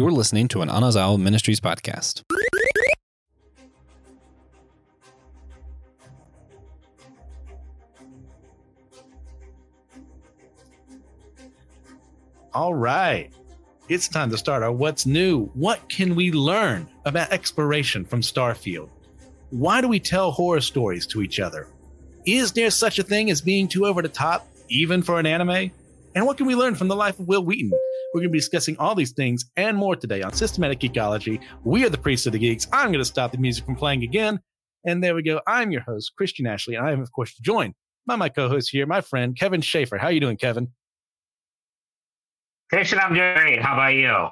You're listening to an Anazao Ministries podcast. All right. It's time to start our What's New. What can we learn about exploration from Starfield? Why do we tell horror stories to each other? Is there such a thing as being too over the top, even for an anime? And what can we learn from the life of Wil Wheaton? We're going to be discussing all these things and more today on Systematic Geekology. We are the Priests of the Geeks. I'm going to stop the music from playing again. And there we go. I'm your host, Christian Ashley, and I am, of course, joined by my co-host here, my friend Kevin Schaeffer. How are you doing, Kevin? Christian, I'm doing great. How about you?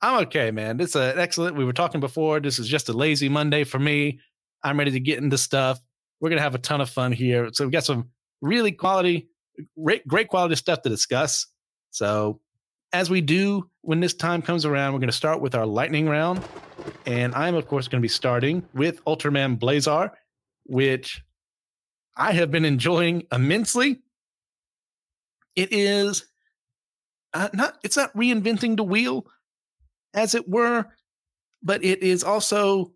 I'm okay, man. This is uh, excellent. We were talking before. This is just a lazy Monday for me. I'm ready to get into stuff. We're gonna have a ton of fun here. So we've got some really quality, great, great quality stuff to discuss. So as we do when this time comes around, we're going to start with our lightning round. And I'm, of course, going to be starting with Ultraman Blazar, which I have been enjoying immensely. It is uh, not, it's not reinventing the wheel, as it were, but it is also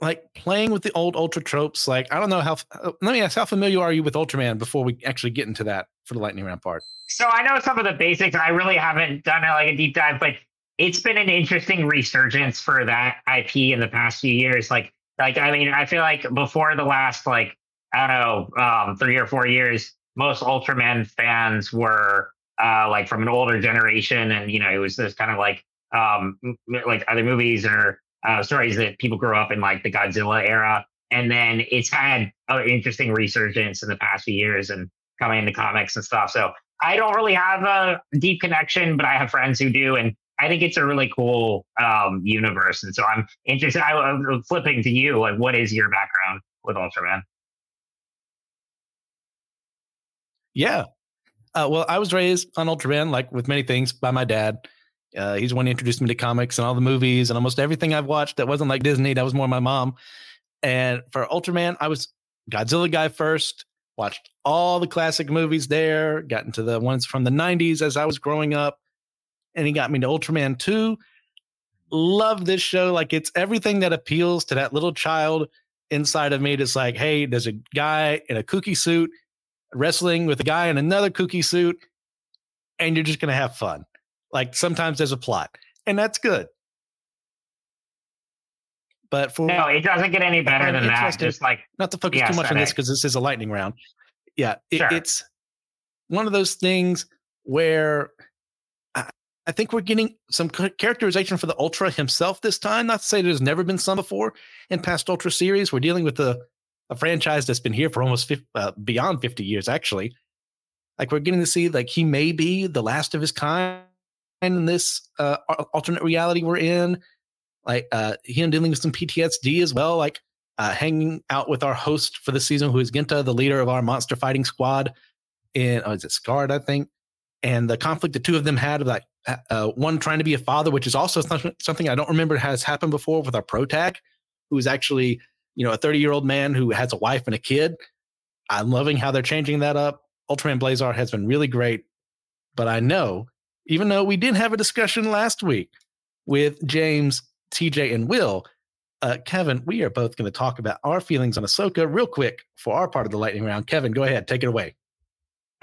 like playing with the old Ultra tropes. Like, I don't know how, uh, let me ask, how familiar are you with Ultraman before we actually get into that for the lightning round part? So I know some of the basics. I really haven't done like a deep dive, but it's been an interesting resurgence for that IP in the past few years. Like, like I mean, I feel like before the last like I don't know um, three or four years, most Ultraman fans were uh, like from an older generation, and you know it was this kind of like um, like other movies or uh, stories that people grew up in like the Godzilla era, and then it's had an interesting resurgence in the past few years and coming into comics and stuff. So I don't really have a deep connection, but I have friends who do, and I think it's a really cool um, universe. And so I'm interested. I, I'm flipping to you. Like, what is your background with Ultraman? Yeah. Uh, well, I was raised on Ultraman, like with many things, by my dad. Uh, he's the one who introduced me to comics and all the movies and almost everything I've watched that wasn't like Disney. That was more my mom. And for Ultraman, I was Godzilla guy first watched all the classic movies there, got into the ones from the 90s as I was growing up, and he got me to Ultraman 2. Love this show. Like it's everything that appeals to that little child inside of me. That's like, hey, there's a guy in a kooky suit wrestling with a guy in another kooky suit, and you're just gonna have fun. Like sometimes there's a plot, and that's good. But for no, it doesn't get any better than that. Just like not to focus too much on this because this is a lightning round. Yeah, it, sure. it's one of those things where I, I, think we're getting some characterization for the Ultra himself this time. Not to say there's never been some before in past Ultra series. We're dealing with a, a franchise that's been here for almost 50, uh, beyond 50 years, actually. Like we're getting to see like he may be the last of his kind in this uh, alternate reality we're in like uh, him dealing with some PTSD as well, like uh, hanging out with our host for the season, who is Genta, the leader of our monster fighting squad. In oh, is it SKaRD, I think, and the conflict the two of them had, like uh, uh one trying to be a father, which is also something I don't remember has happened before with our pro tag, who is actually you know a 30 year old man who has a wife and a kid. I'm loving how they're changing that up. Ultraman Blazar has been really great, but I know even though we did have a discussion last week with James TJ and Will, uh, Kevin, we are both going to talk about our feelings on Ahsoka real quick for our part of the lightning round. Kevin, go ahead, take it away.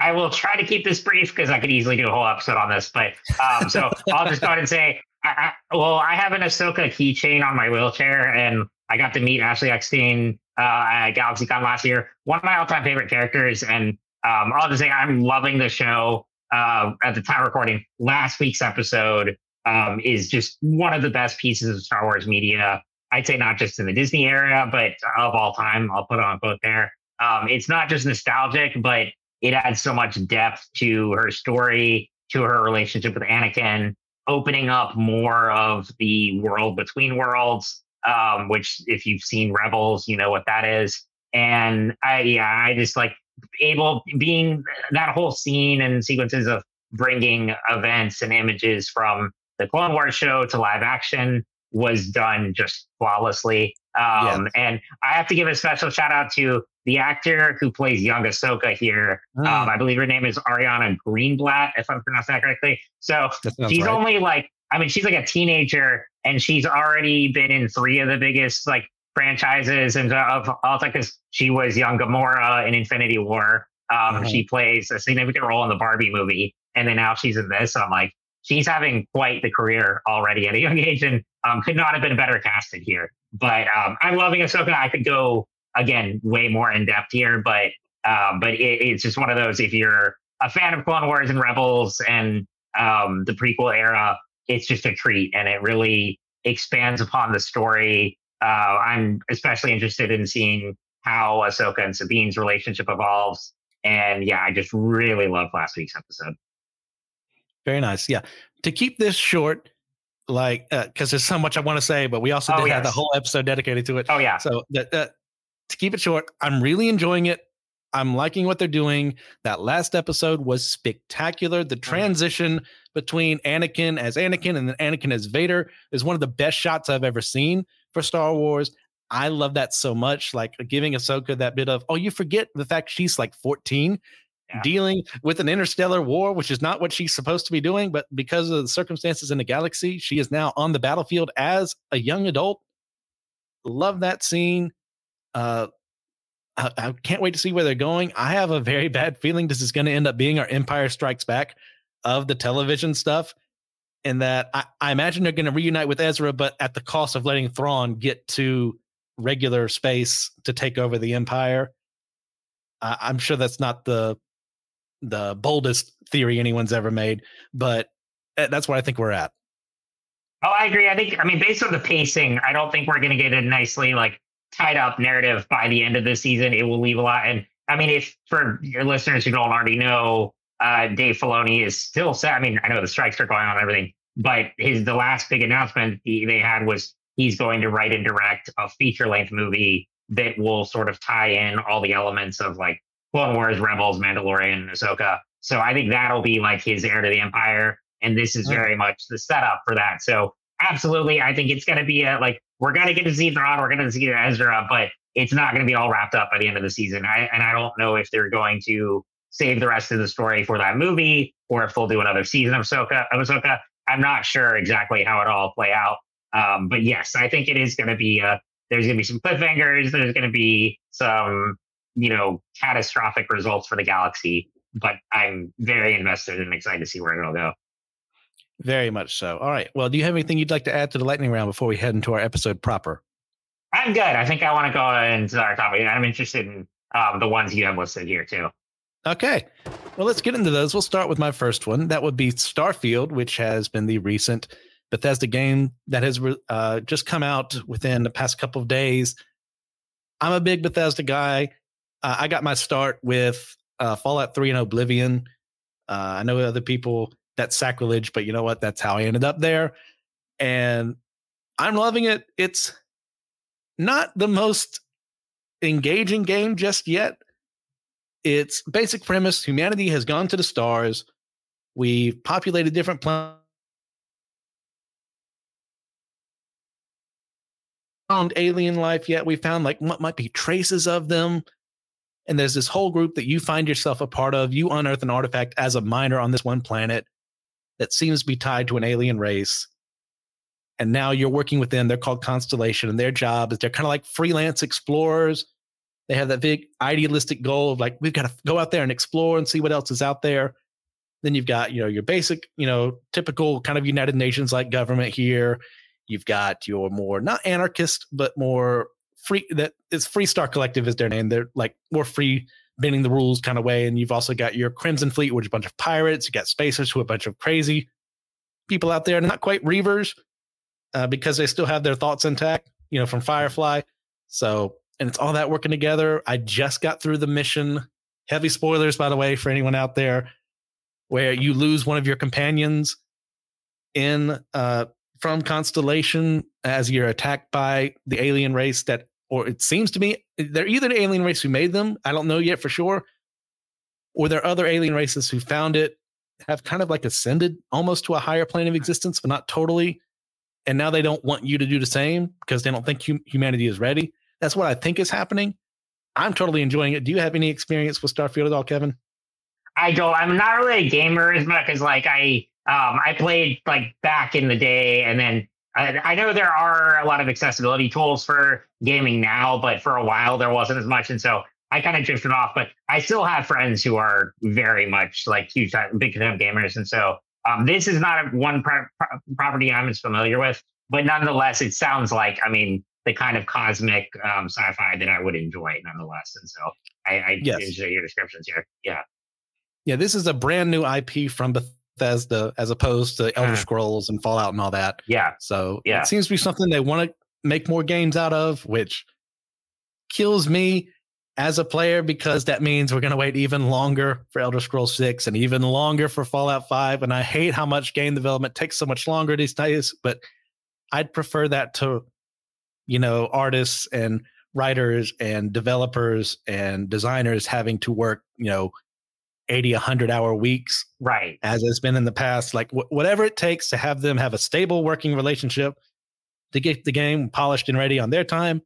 I will try to keep this brief because I could easily do a whole episode on this. But um, so I'll just go ahead and say, I, I, well, I have an Ahsoka keychain on my wheelchair, and I got to meet Ashley Eckstein uh, at GalaxyCon last year. One of my all-time favorite characters, and um, I'll just say I'm loving the show. Uh, at the time recording last week's episode, um, is just one of the best pieces of Star Wars media. I'd say not just in the Disney era, but of all time. I'll put on both there. Um, it's not just nostalgic, but it adds so much depth to her story, to her relationship with Anakin, opening up more of the world between worlds. Um, which, if you've seen Rebels, you know what that is. And I, yeah, I just like able being that whole scene and sequences of bringing events and images from the Clone Wars show to live action was done just flawlessly. Um, yeah. And I have to give a special shout out to the actor who plays young Ahsoka here. Mm. Um, I believe her name is Ariana Greenblatt, if I'm pronouncing that correctly. So she's right. only like I mean, she's like a teenager and she's already been in three of the biggest like franchises and of all because she was young Gamora in Infinity War. Um, mm-hmm. She plays a significant role in the Barbie movie, and then now she's in this. So I'm like, she's having quite the career already at a young age, and um, could not have been better casted here. But um, I'm loving Ahsoka. I could go again way more in depth here, but um, but it, it's just one of those. If you're a fan of Clone Wars and Rebels and um, the prequel era, it's just a treat, and it really expands upon the story. Uh, I'm especially interested in seeing how Ahsoka and Sabine's relationship evolves. And yeah, I just really love last week's episode. Very nice. Yeah. To keep this short, like, because uh, there's so much I want to say, but we also oh, did yes. have the whole episode dedicated to it. Oh, yeah. So uh, to keep it short, I'm really enjoying it. I'm liking what they're doing. That last episode was spectacular. The mm-hmm. transition between Anakin as Anakin and then Anakin as Vader is one of the best shots I've ever seen for Star Wars. I love that so much. Like giving Ahsoka that bit of, oh, you forget the fact she's like 14, yeah. dealing with an interstellar war, which is not what she's supposed to be doing. But because of the circumstances in the galaxy, she is now on the battlefield as a young adult. Love that scene. Uh, I, I can't wait to see where they're going. I have a very bad feeling this is going to end up being our Empire Strikes Back of the television stuff. And that I, I imagine they're going to reunite with Ezra, but at the cost of letting Thrawn get to regular space to take over the Empire. I, I'm sure that's not the the boldest theory anyone's ever made, but that's where I think we're at. Oh, I agree. I think, I mean, based on the pacing, I don't think we're going to get a nicely like tied up narrative by the end of the season. It will leave a lot. And I mean, if for your listeners who don't already know, uh, Dave Filoni is still set. I mean, I know the strikes are going on and everything, but his the last big announcement he, they had was he's going to write and direct a feature length movie that will sort of tie in all the elements of like Clone Wars, Rebels, Mandalorian, and Ahsoka. So I think that'll be like his heir to the empire. And this is very much the setup for that. So absolutely, I think it's going to be a, like, we're going to get to see Thrawn, we're going to see Ezra, but it's not going to be all wrapped up by the end of the season. I, and I don't know if they're going to save the rest of the story for that movie or if they'll do another season of Ahsoka. Of Ahsoka. I'm not sure exactly how it all play out. Um, but yes, I think it is going to be a, there's going to be some cliffhangers. There's going to be some, you know, catastrophic results for the galaxy. But I'm very invested and excited to see where it'll go. Very much so. All right. Well, do you have anything you'd like to add to the lightning round before we head into our episode proper? I'm good. I think I want to go into our topic. I'm interested in um, the ones you have listed here too. Okay. Well, let's get into those. We'll start with my first one. That would be Starfield, which has been the recent Bethesda game that has uh, just come out within the past couple of days. I'm a big Bethesda guy. Uh, I got my start with uh, Fallout 3 and Oblivion. Uh, I know other people that's sacrilege, but you know what? That's how I ended up there. And I'm loving it. It's not the most engaging game just yet. Its basic premise humanity has gone to the stars. We've populated different planets found alien life yet. We found like what might be traces of them. And there's this whole group that you find yourself a part of. You unearth an artifact as a miner on this one planet that seems to be tied to an alien race. And now you're working with them. They're called Constellation, and their job is they're kind of like freelance explorers. They have that big idealistic goal of like, we've got to go out there and explore and see what else is out there. Then you've got, you know, your basic, you know, typical kind of United Nations like government here. You've got your more not anarchist, but more free that is Freestar Collective is their name. They're like more free bending the rules kind of way. And you've also got your Crimson Fleet, which is a bunch of pirates. You got spacers who are a bunch of crazy people out there, not quite Reavers, uh, because they still have their thoughts intact, you know, from Firefly. So, and it's all that working together. I just got through the mission. Heavy spoilers, by the way, for anyone out there, where you lose one of your companions in uh, from Constellation as you're attacked by the alien race that, or it seems to me, they're either the alien race who made them. I don't know yet for sure. Or there are other alien races who found it, have kind of like ascended almost to a higher plane of existence, but not totally. And now they don't want you to do the same because they don't think hum- humanity is ready. That's what I think is happening. I'm totally enjoying it. Do you have any experience with Starfield at all, Kevin? I don't. I'm not really a gamer as much as like I Um, I played like back in the day, and then I, I, know there are a lot of accessibility tools for gaming now, but for a while there wasn't as much, and so I kind of drifted off. But I still have friends who are very much like huge, big time gamers, and so um, this is not a, one pro- pro- property I'm as familiar with, but nonetheless, it sounds like I mean the kind of cosmic um, sci-fi that I would enjoy nonetheless, and so I, I yes. enjoy your descriptions here. Yeah, yeah, this is a brand new IP from Bethesda as opposed to Elder uh-huh. Scrolls and Fallout and all that. Yeah. So yeah. it seems to be something they want to make more games out of, which kills me as a player because that means we're going to wait even longer for Elder Scrolls 6 and even longer for Fallout 5 and I hate how much game development takes so much longer these days but I'd prefer that to you know artists and writers and developers and designers having to work you know 80 100 hour weeks right. as it's been in the past like wh- whatever it takes to have them have a stable working relationship to get the game polished and ready on their time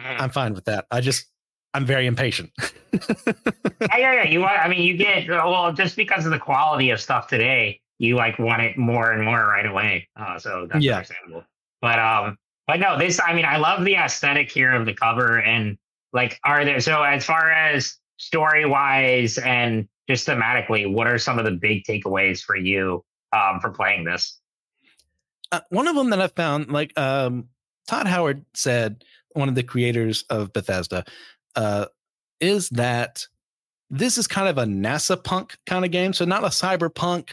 mm. i'm fine with that. I just i'm very impatient. Yeah yeah yeah you want i mean you get well just because of the quality of stuff today you like want it more and more right away. Uh, so that's yeah. understandable. But um but no this i mean i love the aesthetic here of the cover and like are there so as far as story wise and just thematically, what are some of the big takeaways for you um, for playing this? Uh, one of them that I found, like um, Todd Howard said, one of the creators of Bethesda, uh, is that this is kind of a NASA punk kind of game. So not a cyberpunk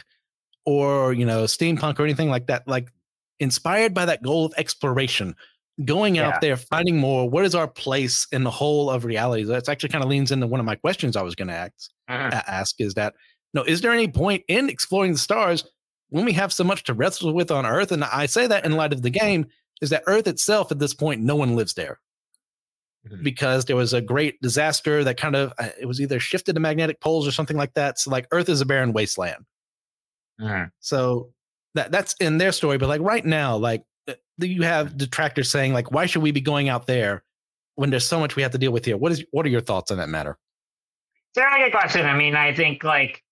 or you know steampunk or anything like that. Like inspired by that goal of exploration, going yeah. out there, finding more. What is our place in the whole of reality? That's actually kind of leans into one of my questions I was going to ask. Uh-huh. Ask is that no, is there any point in exploring the stars when we have so much to wrestle with on Earth? And I say that in light of the game is that Earth itself at this point, no one lives there. Mm-hmm. Because there was a great disaster that kind of uh, it was either shifted to magnetic poles or something like that. So like Earth is a barren wasteland. Uh-huh. So that that's in their story. But like right now, like you have detractors saying like, why should we be going out there when there's so much we have to deal with here? What is what are your thoughts on that matter? It's a really good question. I mean, I think like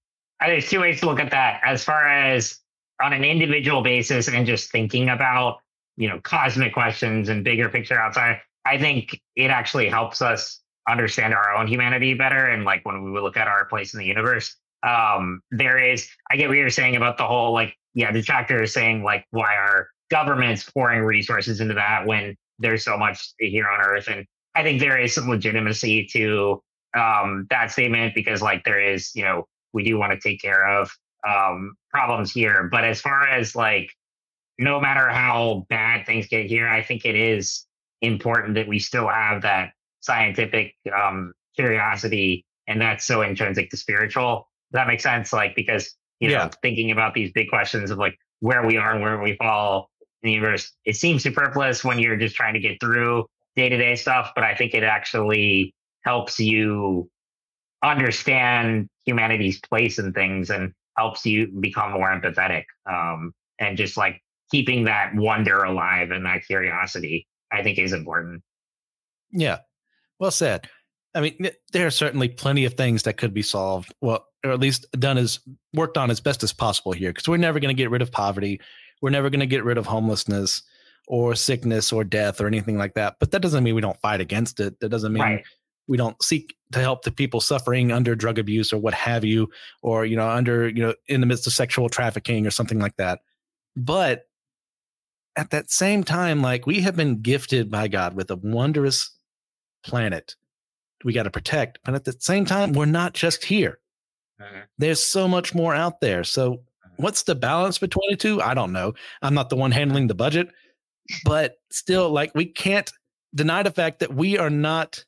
there's two ways to look at that. As far as on an individual basis and just thinking about you know cosmic questions and bigger picture outside, I think it actually helps us understand our own humanity better. And like when we look at our place in the universe, um, there is I get what you're saying about the whole like yeah, detractors saying like why are governments pouring resources into that when there's so much here on Earth. And I think there is some legitimacy to um, that statement because, like, there is, you know, we do want to take care of um, problems here. But as far as like, no matter how bad things get here, I think it is important that we still have that scientific um, curiosity, and that's so intrinsic to spiritual. That makes sense? Like, because you yeah. know, thinking about these big questions of like where we are and where we fall in the universe. It seems superfluous when you're just trying to get through day to day stuff, but I think it actually helps you understand humanity's place in things and helps you become more empathetic. Um, and just like keeping that wonder alive and that curiosity, I think is important. Yeah. Well said. I mean, there are certainly plenty of things that could be solved. Well, or at least done as worked on as best as possible here, because we're never going to get rid of poverty. We're never going to get rid of homelessness or sickness or death or anything like that. But that doesn't mean we don't fight against it. That doesn't mean right. we don't seek to help the people suffering under drug abuse or what have you, or you know, under you know, in the midst of sexual trafficking or something like that. But at that same time, like we have been gifted by God with a wondrous planet we got to protect. But at the same time, we're not just here. Mm-hmm. There's so much more out there. So what's the balance between the two? I don't know. I'm not the one handling the budget, but still, like we can't deny the fact that we are not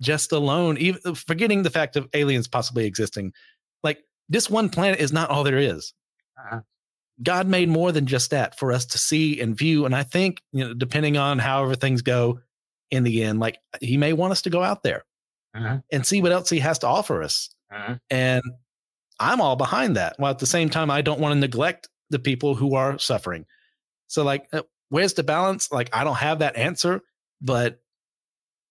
just alone. Even uh, forgetting the fact of aliens possibly existing, like this one planet is not all there is. Uh-huh. God made more than just that for us to see and view. And I think, you know, depending on however things go in the end, like He may want us to go out there uh-huh. and see what else He has to offer us. Uh-huh. And I'm all behind that. While at the same time, I don't want to neglect the people who are suffering. So, like, uh, where's the balance? Like, I don't have that answer, but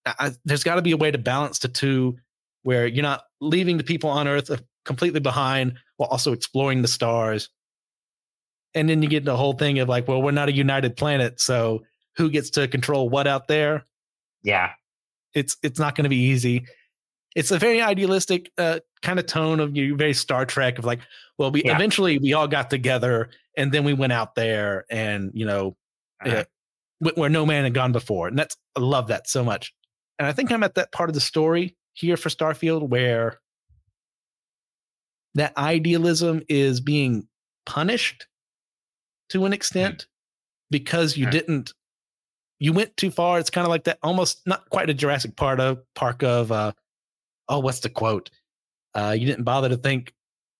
I, there's got to be a way to balance the two where you're not leaving the people on Earth uh, completely behind while also exploring the stars and then you get the whole thing of like, well, we're not a united planet, so who gets to control what out there? Yeah, it's it's not going to be easy. It's a very idealistic uh, kind of tone of you, very Star Trek of like, well, we yeah. eventually we all got together and then we went out there and you know, uh-huh. uh, where no man had gone before, and that's I love that so much. And I think I'm at that part of the story here for Starfield where that idealism is being punished to an extent because you didn't you went too far. It's kind of like that almost not quite a Jurassic part of park of uh oh what's the quote? Uh you didn't bother to think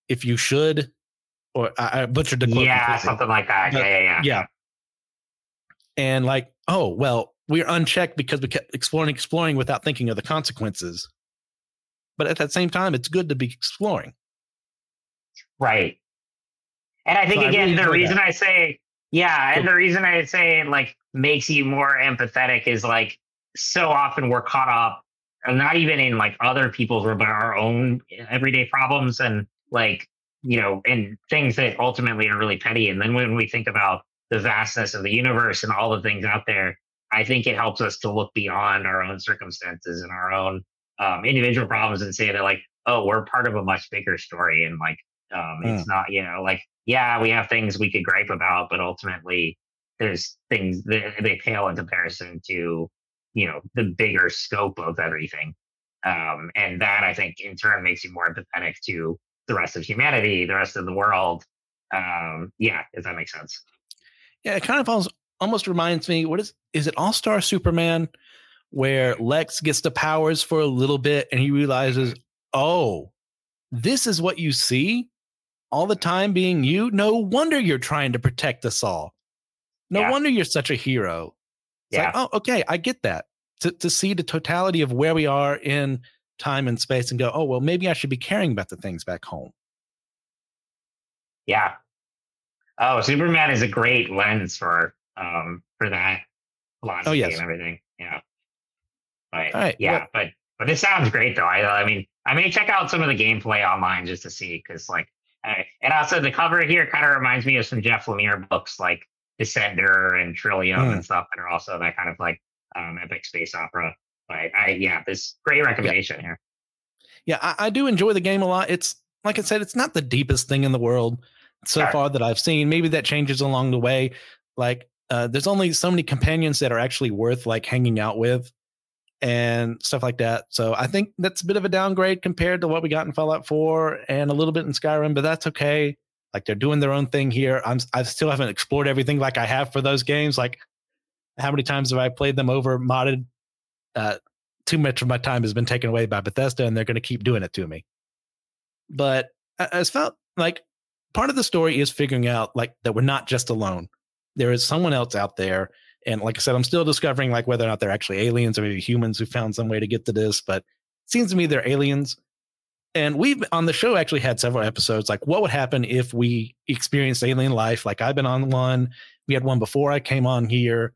if you should or I, I butchered the quote. Yeah, completely. something like that. But, yeah, yeah, yeah. Yeah. And like, oh well, we're unchecked because we kept exploring, exploring without thinking of the consequences. But at that same time, it's good to be exploring. Right. And I think so again, I really the reason that. I say, yeah, and the reason I say like makes you more empathetic is like so often we're caught up, not even in like other people's, but our own everyday problems and like you know, and things that ultimately are really petty. And then when we think about the vastness of the universe and all the things out there, I think it helps us to look beyond our own circumstances and our own um, individual problems and say that like, oh, we're part of a much bigger story, and like, um, mm. it's not, you know, like, yeah, we have things we could gripe about, but ultimately, there's things that they pale in comparison to, you know, the bigger scope of everything. Um, and that I think in turn makes you more empathetic to the rest of humanity, the rest of the world. Um, yeah, if that makes sense. Yeah, it kind of almost, almost reminds me. What is is it? All Star Superman, where Lex gets the powers for a little bit, and he realizes, oh, this is what you see all the time being you. No wonder you're trying to protect us all. No yeah. wonder you're such a hero. It's yeah. like, oh, okay, I get that. To to see the totality of where we are in time and space and go, oh, well, maybe I should be caring about the things back home. Yeah. Oh, Superman is a great lens for um for that philosophy oh, yes. and everything. Yeah. But right, yeah, well, but but it sounds great though. I I mean, I may check out some of the gameplay online just to see because like I, and also the cover here kind of reminds me of some Jeff Lemire books like Descender and Trillium mm. and stuff that are also that kind of like um, epic space opera but I, yeah, this great recommendation yeah. here. Yeah, I, I, do enjoy the game a lot. It's like I said, it's not the deepest thing in the world so far that I've seen. Maybe that changes along the way. Like, uh, there's only so many companions that are actually worth like hanging out with and stuff like that. So I think that's a bit of a downgrade compared to what we got in Fallout 4 and a little bit in Skyrim, but that's okay. Like they're doing their own thing here. I'm I still haven't explored everything like I have for those games. Like how many times have I played them over modded uh, too much of my time has been taken away by Bethesda, and they're going to keep doing it to me. But I, felt like part of the story is figuring out like that we're not just alone. There is someone else out there, and like I said, I'm still discovering like whether or not they're actually aliens or maybe humans who found some way to get to this. But it seems to me they're aliens. And we've on the show actually had several episodes like what would happen if we experienced alien life. Like I've been on one. We had one before I came on here.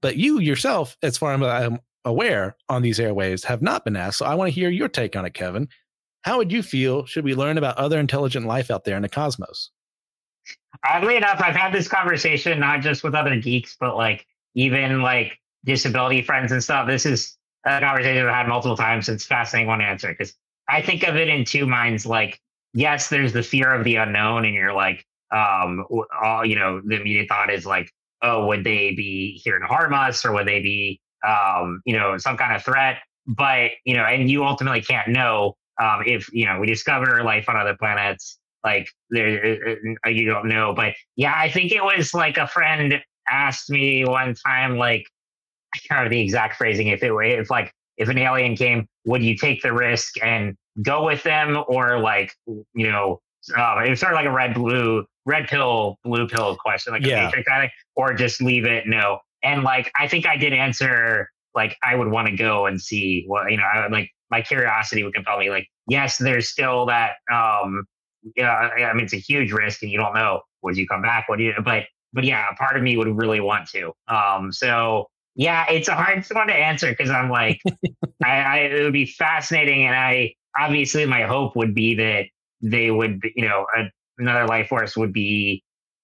But you yourself, as far as I'm aware on these airwaves, have not been asked. So I want to hear your take on it, Kevin. How would you feel should we learn about other intelligent life out there in the cosmos? Oddly enough, I've had this conversation not just with other geeks, but like even like disability friends and stuff. This is a conversation I've had multiple times. It's fascinating one answer because I think of it in two minds. Like, yes, there's the fear of the unknown, and you're like, um, all you know, the immediate thought is like, oh, would they be here to harm us or would they be, um, you know, some kind of threat? But, you know, and you ultimately can't know um, if, you know, we discover life on other planets, like there, uh, you don't know. But yeah, I think it was like a friend asked me one time, like, I can't remember the exact phrasing. If it if like, if an alien came, would you take the risk and go with them or like, you know, uh, it was sort of like a red blue red pill, blue pill question, like yeah. a matrix kind of, or just leave it. No. And like, I think I did answer, like, I would want to go and see what, you know, I like my curiosity would compel me, like, yes, there's still that, um, yeah, I mean, it's a huge risk and you don't know, would you come back? What do you, but, but yeah, a part of me would really want to. Um, so yeah, it's a hard one to answer because I'm like, I, I, it would be fascinating. And I, obviously my hope would be that they would, you know, a, another life force would be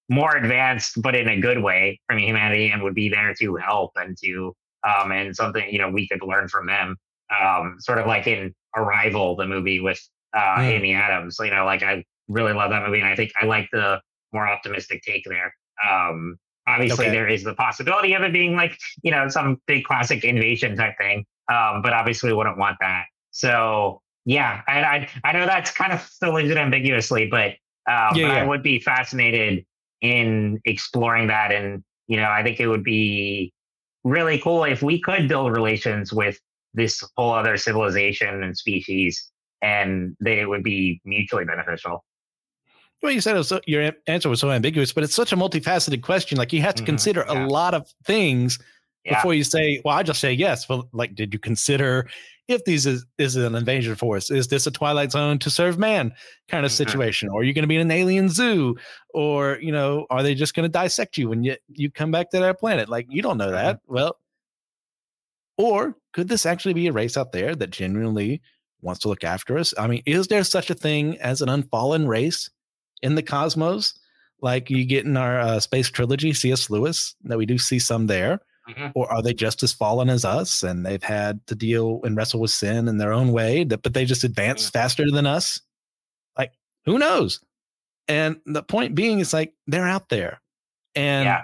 more advanced, but in a good way from humanity, and would be there to help and to um, and something you know we could learn from them. Um, sort of like in Arrival, the movie with uh, mm. Amy Adams. You know, like I really love that movie, and I think I like the more optimistic take there. Um, obviously, okay. there is the possibility of it being like you know some big classic invasion type thing, um, but obviously, we wouldn't want that. So yeah, I, I, I know that's kind of still leaves it ambiguously, but, um, yeah, yeah. I would be fascinated in exploring that, and you know, I think it would be really cool if we could build relations with this whole other civilization and species, and they would be mutually beneficial. Well, you said was so, your answer was so ambiguous, but it's such a multifaceted question. Like you have to mm-hmm. consider yeah. a lot of things yeah. before you say, "Well, I just say yes." Well, like, did you consider if these is, is an invasion force? Is this a Twilight Zone to serve man kind of mm-hmm. situation? Or are you going to be in an alien zoo? Or you know, are they just going to dissect you when you you come back to their planet? Like you don't know that. Mm-hmm. Well, or could this actually be a race out there that genuinely wants to look after us? I mean, is there such a thing as an unfallen race? In the cosmos, like you get in our uh, space trilogy, C.S. Lewis, that we do see some there? Mm-hmm. Or are they just as fallen as us and they've had to deal and wrestle with sin in their own way, but they just advance mm-hmm. faster than us? Like, who knows? And the point being is like they're out there. And yeah.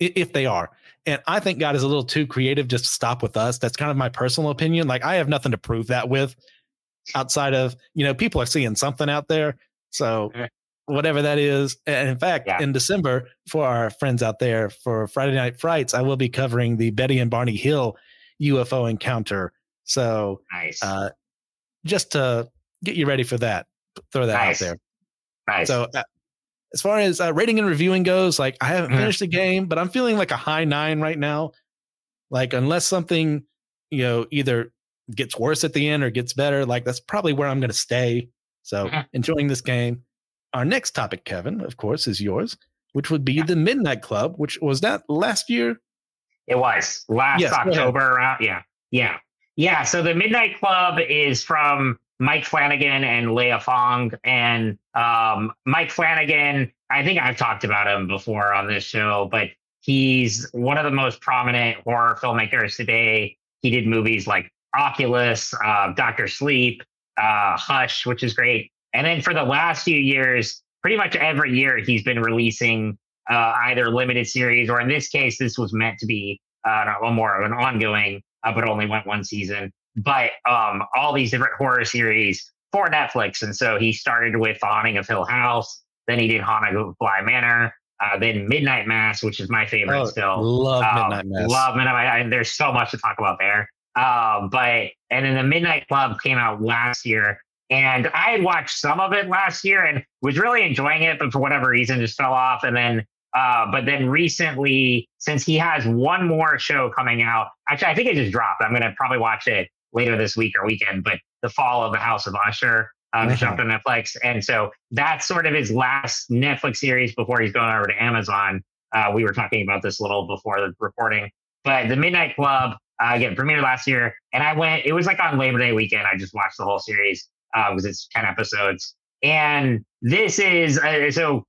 if they are. And I think God is a little too creative just to stop with us. That's kind of my personal opinion. Like I have nothing to prove that with outside of, you know, people are seeing something out there. So whatever that is. And in fact, yeah. in December, for our friends out there, for Friday Night Frights, I will be covering the Betty and Barney Hill UFO encounter. So, nice. uh, just to get you ready for that, throw that nice. out there. Nice. So, uh, as far as uh, rating and reviewing goes, like I haven't mm-hmm. finished the game, but I'm feeling like a high nine right now. Like, unless something, you know, either gets worse at the end or gets better, like that's probably where I'm going to stay. So, mm-hmm. enjoying this game. Our next topic, Kevin, of course, is yours, which would be yeah. the Midnight Club, which was that last year? It was last yes, October around. Yeah. Yeah. Yeah. So the Midnight Club is from Mike Flanagan and Leah Fong. And um, Mike Flanagan, I think I've talked about him before on this show, but he's one of the most prominent horror filmmakers today. He did movies like Oculus, uh, Doctor Sleep, uh, Hush, which is great. And then for the last few years, pretty much every year, he's been releasing uh, either limited series or in this case, this was meant to be uh, a more of an ongoing, uh, but only went one season. But um, all these different horror series for Netflix. And so he started with The Haunting of Hill House. Then he did Haunting of Bly Manor. Uh, then Midnight Mass, which is my favorite oh, still. Love um, Midnight Mass. Love Midnight Mass. There's so much to talk about there. Uh, but and then the Midnight Club came out last year, and I had watched some of it last year and was really enjoying it, but for whatever reason just fell off. And then, uh, but then recently, since he has one more show coming out, actually, I think it just dropped. I'm going to probably watch it later this week or weekend, but The Fall of the House of Usher um, mm-hmm. jumped on Netflix. And so that's sort of his last Netflix series before he's going over to Amazon. Uh, we were talking about this a little before the recording, but The Midnight Club, uh, again, premiered last year. And I went, it was like on Labor Day weekend. I just watched the whole series because uh, it's 10 episodes. And this is uh, so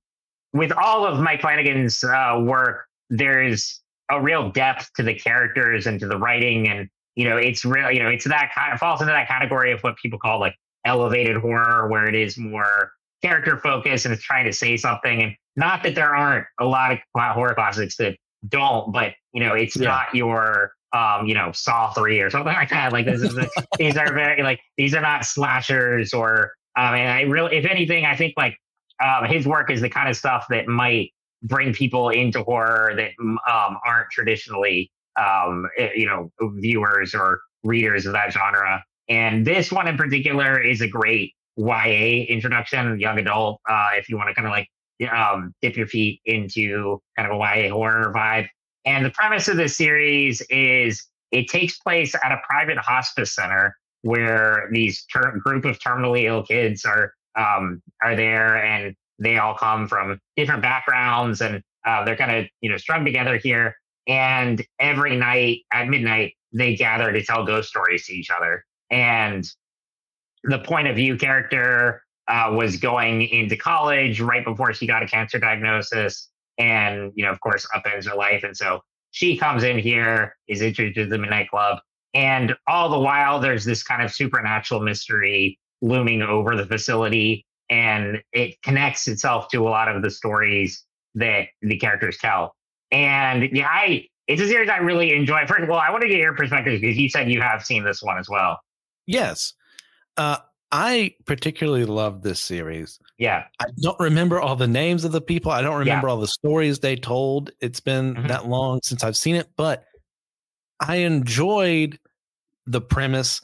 with all of Mike Flanagan's uh, work, there's a real depth to the characters and to the writing. And, you know, it's real, you know, it's that kind of falls into that category of what people call like elevated horror, where it is more character focused and it's trying to say something. And not that there aren't a lot of horror classics that don't, but, you know, it's yeah. not your um, you know, Saw three or something like that. Like this is these are very like these are not slashers or um, and I really, if anything, I think like um, his work is the kind of stuff that might bring people into horror that um, aren't traditionally um, eh, you know viewers or readers of that genre. And this one in particular is a great YA introduction, young adult. Uh, if you want to kind of like um, dip your feet into kind of a YA horror vibe. And the premise of this series is it takes place at a private hospice center where these ter- group of terminally ill kids are um, are there, and they all come from different backgrounds, and uh, they're kind of you know strung together here. And every night at midnight, they gather to tell ghost stories to each other. And the point of view character uh, was going into college right before she got a cancer diagnosis, and you know, of course, upends her life. And so she comes in here, is introduced to the Midnight Club, and all the while, there's this kind of supernatural mystery looming over the facility, and it connects itself to a lot of the stories that the characters tell. And yeah, I it's a series I really enjoy. First of all, I want to get your perspective because you said you have seen this one as well. Yes. Uh, I particularly love this series. Yeah. I don't remember all the names of the people. I don't remember yeah. all the stories they told. It's been mm-hmm. that long since I've seen it, but I enjoyed the premise.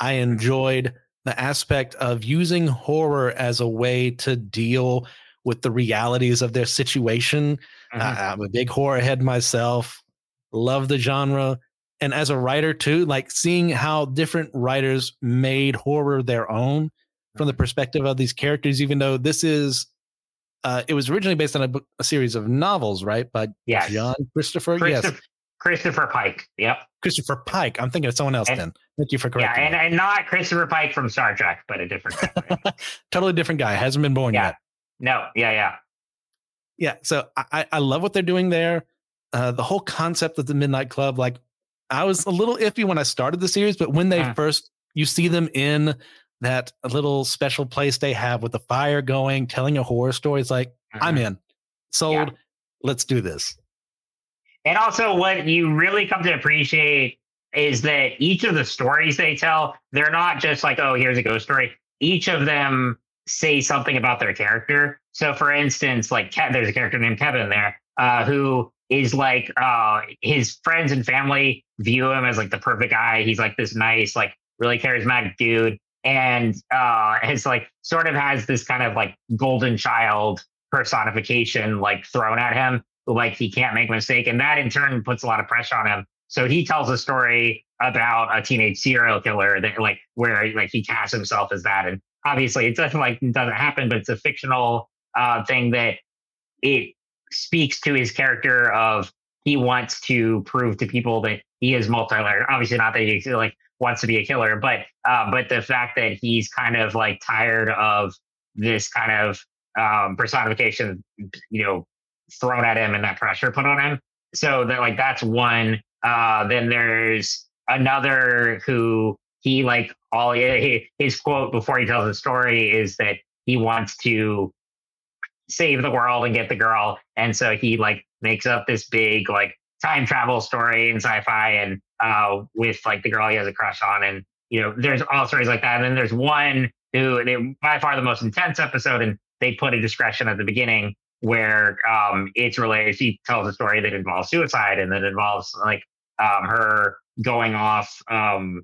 I enjoyed the aspect of using horror as a way to deal with the realities of their situation. Mm-hmm. I'm a big horror head myself, love the genre. And as a writer, too, like seeing how different writers made horror their own from the mm-hmm. perspective of these characters, even though this is uh, it was originally based on a, book, a series of novels, right? By yes. John Christopher. Christopher yes. Christopher Pike. Yep. Christopher Pike. I'm thinking of someone else and, then. Thank you for correcting. Yeah, and, and, not Christopher Pike from Star Trek, but a different guy. totally different guy. Hasn't been born yeah. yet. No. Yeah. Yeah. Yeah. So I, I love what they're doing there. Uh, the whole concept of the Midnight Club, like I was a little iffy when I started the series, but when they uh. first you see them in that little special place they have with the fire going, telling a horror story, it's like mm-hmm. I'm in, sold. Yeah. Let's do this. And also, what you really come to appreciate is that each of the stories they tell, they're not just like, oh, here's a ghost story. Each of them say something about their character. So, for instance, like Ke- there's a character named Kevin there uh, who is like uh, his friends and family view him as like the perfect guy. He's like this nice, like really charismatic dude, and uh, has like sort of has this kind of like golden child personification like thrown at him like he can't make a mistake. And that in turn puts a lot of pressure on him. So he tells a story about a teenage serial killer that like where like he casts himself as that. And obviously it doesn't like doesn't happen, but it's a fictional uh, thing that it speaks to his character of he wants to prove to people that he is multi-layered. Obviously not that he like wants to be a killer, but uh, but the fact that he's kind of like tired of this kind of um, personification, you know, thrown at him and that pressure put on him. So that like that's one. Uh, then there's another who he like all he, his quote before he tells the story is that he wants to save the world and get the girl, and so he like makes up this big like time travel story in sci-fi and uh, with like the girl he has a crush on, and you know there's all stories like that. And then there's one who they, by far the most intense episode, and they put a discretion at the beginning where um, it's related. She tells a story that involves suicide and that involves like um, her going off, um,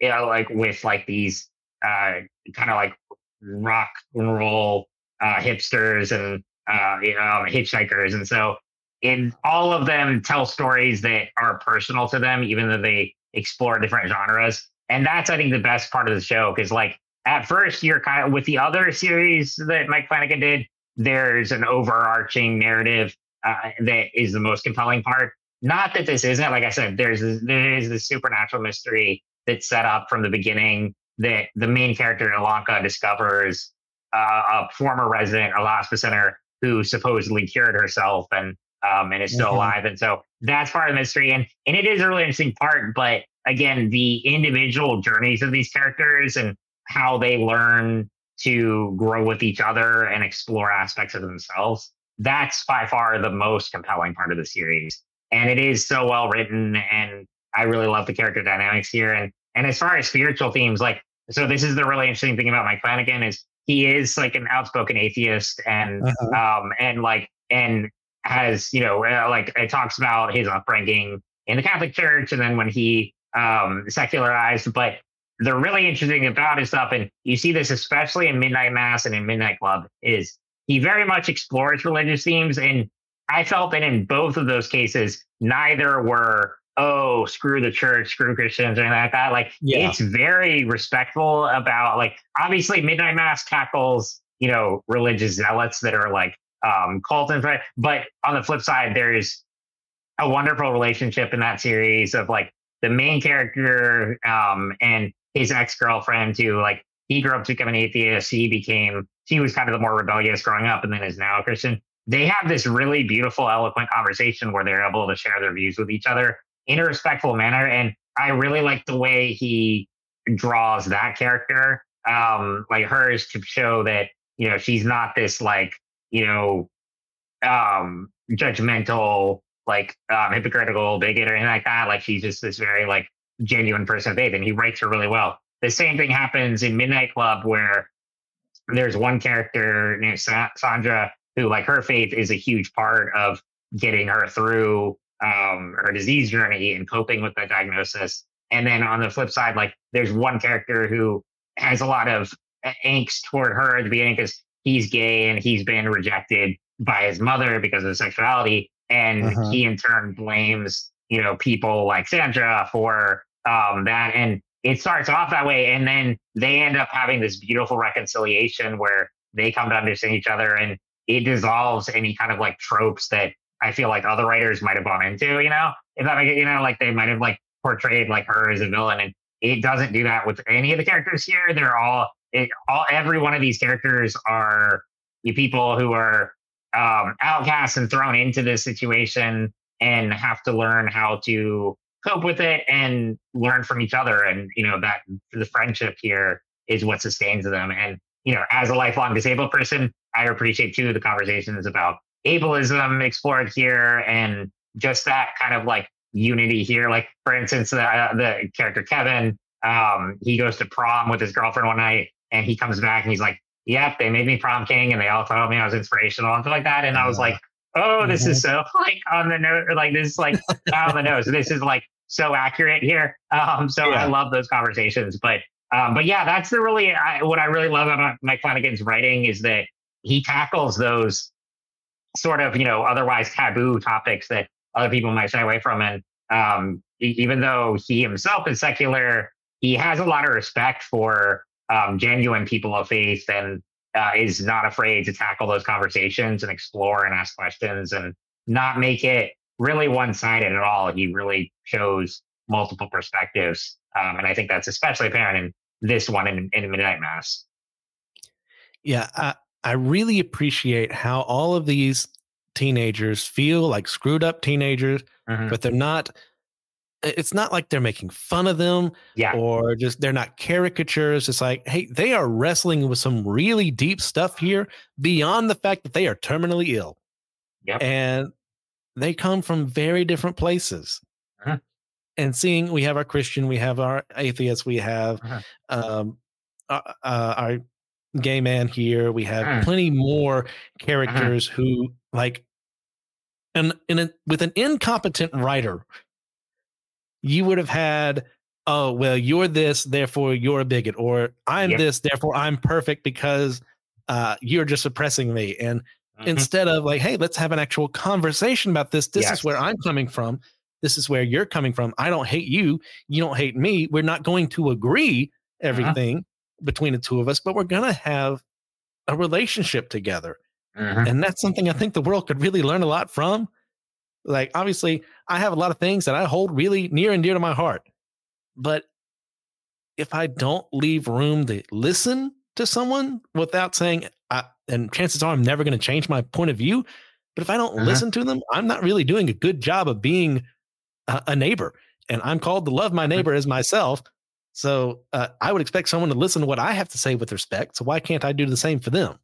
you know, like with like these uh, kind of like rock and roll uh, hipsters and uh, you know hitchhikers, and so in all of them tell stories that are personal to them, even though they explore different genres. And that's I think the best part of the show because like at first you're kind of with the other series that Mike Flanagan did, there's an overarching narrative uh, that is the most compelling part. Not that this isn't, like I said, there's this, there is the supernatural mystery that's set up from the beginning that the main character Ilonka discovers uh, a former resident, a hospice center, who supposedly cured herself and um, and is still mm-hmm. alive. And so that's part of the mystery. And and it is a really interesting part. But again, the individual journeys of these characters and how they learn to grow with each other and explore aspects of themselves. That's by far the most compelling part of the series. And it is so well written. And I really love the character dynamics here. And, and as far as spiritual themes, like, so this is the really interesting thing about Mike Flanagan is he is like an outspoken atheist and, uh-huh. um, and like, and has, you know, uh, like it talks about his upbringing in the Catholic Church and then when he um, secularized, but the really interesting about his stuff, and you see this especially in Midnight Mass and in Midnight Club, is he very much explores religious themes. And I felt that in both of those cases, neither were, oh, screw the church, screw Christians, or anything like that. Like yeah. it's very respectful about like obviously Midnight Mass tackles, you know, religious zealots that are like um cult and threat. but on the flip side, there's a wonderful relationship in that series of like the main character um and his ex girlfriend who like he grew up to become an atheist. He became, he was kind of the more rebellious growing up and then is now a Christian. They have this really beautiful, eloquent conversation where they're able to share their views with each other in a respectful manner. And I really like the way he draws that character, um, like hers to show that, you know, she's not this like, you know, um, judgmental, like um, hypocritical bigot or anything like that. Like she's just this very like genuine person of faith, and he writes her really well. The same thing happens in Midnight Club, where there's one character named Sandra who, like, her faith is a huge part of getting her through um, her disease journey and coping with the diagnosis. And then on the flip side, like, there's one character who has a lot of angst toward her at the beginning because he's gay and he's been rejected by his mother because of his sexuality. And uh-huh. he in turn blames, you know, people like Sandra for um, that. And it starts off that way. And then they end up having this beautiful reconciliation where they come to understand each other and it dissolves any kind of like tropes that I feel like other writers might have gone into, you know, if that make it, you know, like they might have like portrayed like her as a villain. And it doesn't do that with any of the characters here. They're all, it, all, every one of these characters are the people who are um, outcasts and thrown into this situation and have to learn how to cope with it and learn from each other. And, you know, that the friendship here is what sustains them. And, you know, as a lifelong disabled person, I appreciate too the conversations about ableism explored here and just that kind of like unity here. Like, for instance, the, uh, the character Kevin, um, he goes to prom with his girlfriend one night and he comes back and he's like, Yep, they made me prom king and they all told me I was inspirational and stuff like that. And I was like, oh, this mm-hmm. is so like on the nose, like this is like on the nose. This is like so accurate here. Um, so yeah. I love those conversations. But um, but yeah, that's the really I, what I really love about Mike Flanagan's writing is that he tackles those sort of you know otherwise taboo topics that other people might shy away from. And um, even though he himself is secular, he has a lot of respect for um, genuine people of faith and uh, is not afraid to tackle those conversations and explore and ask questions and not make it really one sided at all. He really shows multiple perspectives. Um, and I think that's especially apparent in this one in, in Midnight Mass. Yeah, I, I really appreciate how all of these teenagers feel like screwed up teenagers, mm-hmm. but they're not it's not like they're making fun of them yeah. or just they're not caricatures. It's like, hey, they are wrestling with some really deep stuff here beyond the fact that they are terminally ill. Yep. And they come from very different places. Uh-huh. And seeing we have our Christian, we have our atheist, we have uh-huh. um, uh, uh, our gay man here, we have uh-huh. plenty more characters who like and in a, with an incompetent writer you would have had, oh, well, you're this, therefore you're a bigot, or I'm yep. this, therefore I'm perfect because uh, you're just suppressing me. And mm-hmm. instead of like, hey, let's have an actual conversation about this. This yes. is where I'm coming from. This is where you're coming from. I don't hate you. You don't hate me. We're not going to agree uh-huh. everything uh-huh. Between the two of us, but we're going to have a relationship together. Uh-huh. And that's something I think the world could really learn a lot from. Like, obviously, I have a lot of things that I hold really near and dear to my heart. But if I don't leave room to listen to someone without saying, I, and chances are I'm never going to change my point of view. But if I don't uh-huh. listen to them, I'm not really doing a good job of being a, a neighbor. And I'm called to love my mm-hmm. neighbor as myself. So uh, I would expect someone to listen to what I have to say with respect. So why can't I do the same for them?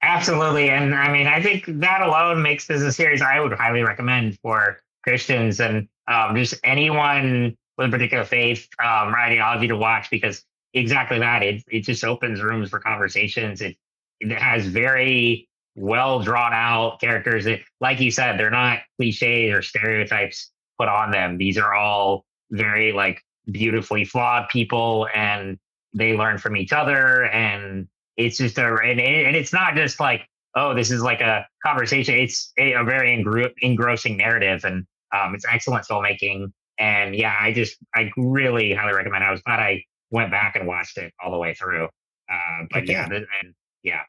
Absolutely. And I mean, I think that alone makes this a series I would highly recommend for Christians and um, just anyone with a particular faith um, or ideology to watch because exactly that. It, it just opens rooms for conversations. It, it has very well drawn out characters that, like you said, they're not cliches or stereotypes put on them. These are all very like beautifully flawed people and they learn from each other and it's just a and, and it's not just like oh this is like a conversation it's a, a very engr- engrossing narrative and um, it's excellent filmmaking and yeah i just i really highly recommend it. i was glad i went back and watched it all the way through uh, but okay. yeah and yeah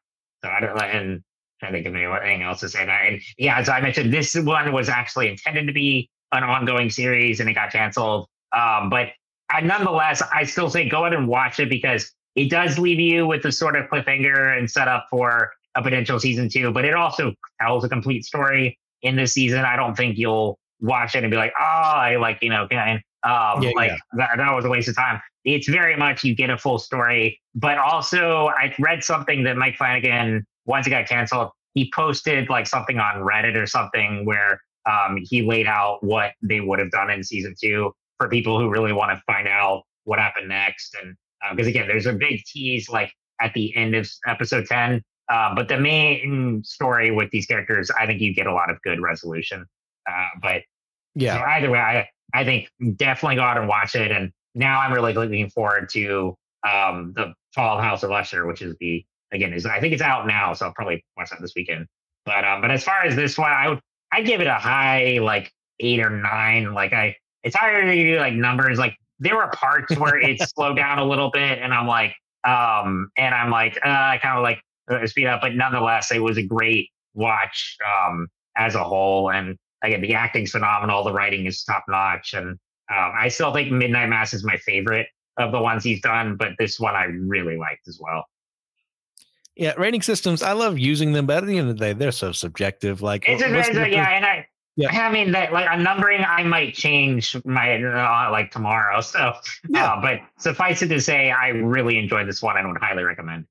so i don't and I think of anything else to say that. And yeah, as I mentioned, this one was actually intended to be an ongoing series and it got canceled. Um, but I, nonetheless, I still say go ahead and watch it because it does leave you with a sort of cliffhanger and set up for a potential season two, but it also tells a complete story in this season. I don't think you'll watch it and be like, oh, I like, you know, can um, yeah, like yeah. That, that was a waste of time. It's very much you get a full story, but also I read something that Mike Flanagan, once it got canceled, he posted like something on Reddit or something where um, he laid out what they would have done in season two for people who really want to find out what happened next. And because uh, again, there's a big tease like at the end of episode 10. Uh, but the main story with these characters, I think you get a lot of good resolution. Uh, but yeah, so either way, I, I think definitely go out and watch it. And now I'm really looking forward to um, the Fall of House of Usher, which is the again is I think it's out now, so I'll probably watch that this weekend. But um, but as far as this one, I would I give it a high like eight or nine. Like I, it's hard to do like numbers. Like there were parts where it slowed down a little bit, and I'm like, um, and I'm like, uh, I kind of like uh, speed up, but nonetheless, it was a great watch um as a whole. And again, the acting's phenomenal, the writing is top notch, and um, I still think Midnight Mass is my favorite of the ones he's done, but this one I really liked as well. Yeah, rating systems. I love using them, but at the end of the day, they're so subjective. Like, it's, a, it's yeah, and I, yeah. I mean that like a numbering, I might change my uh, like tomorrow. So, yeah. Uh, but suffice it to say, I really enjoyed this one. I would highly recommend.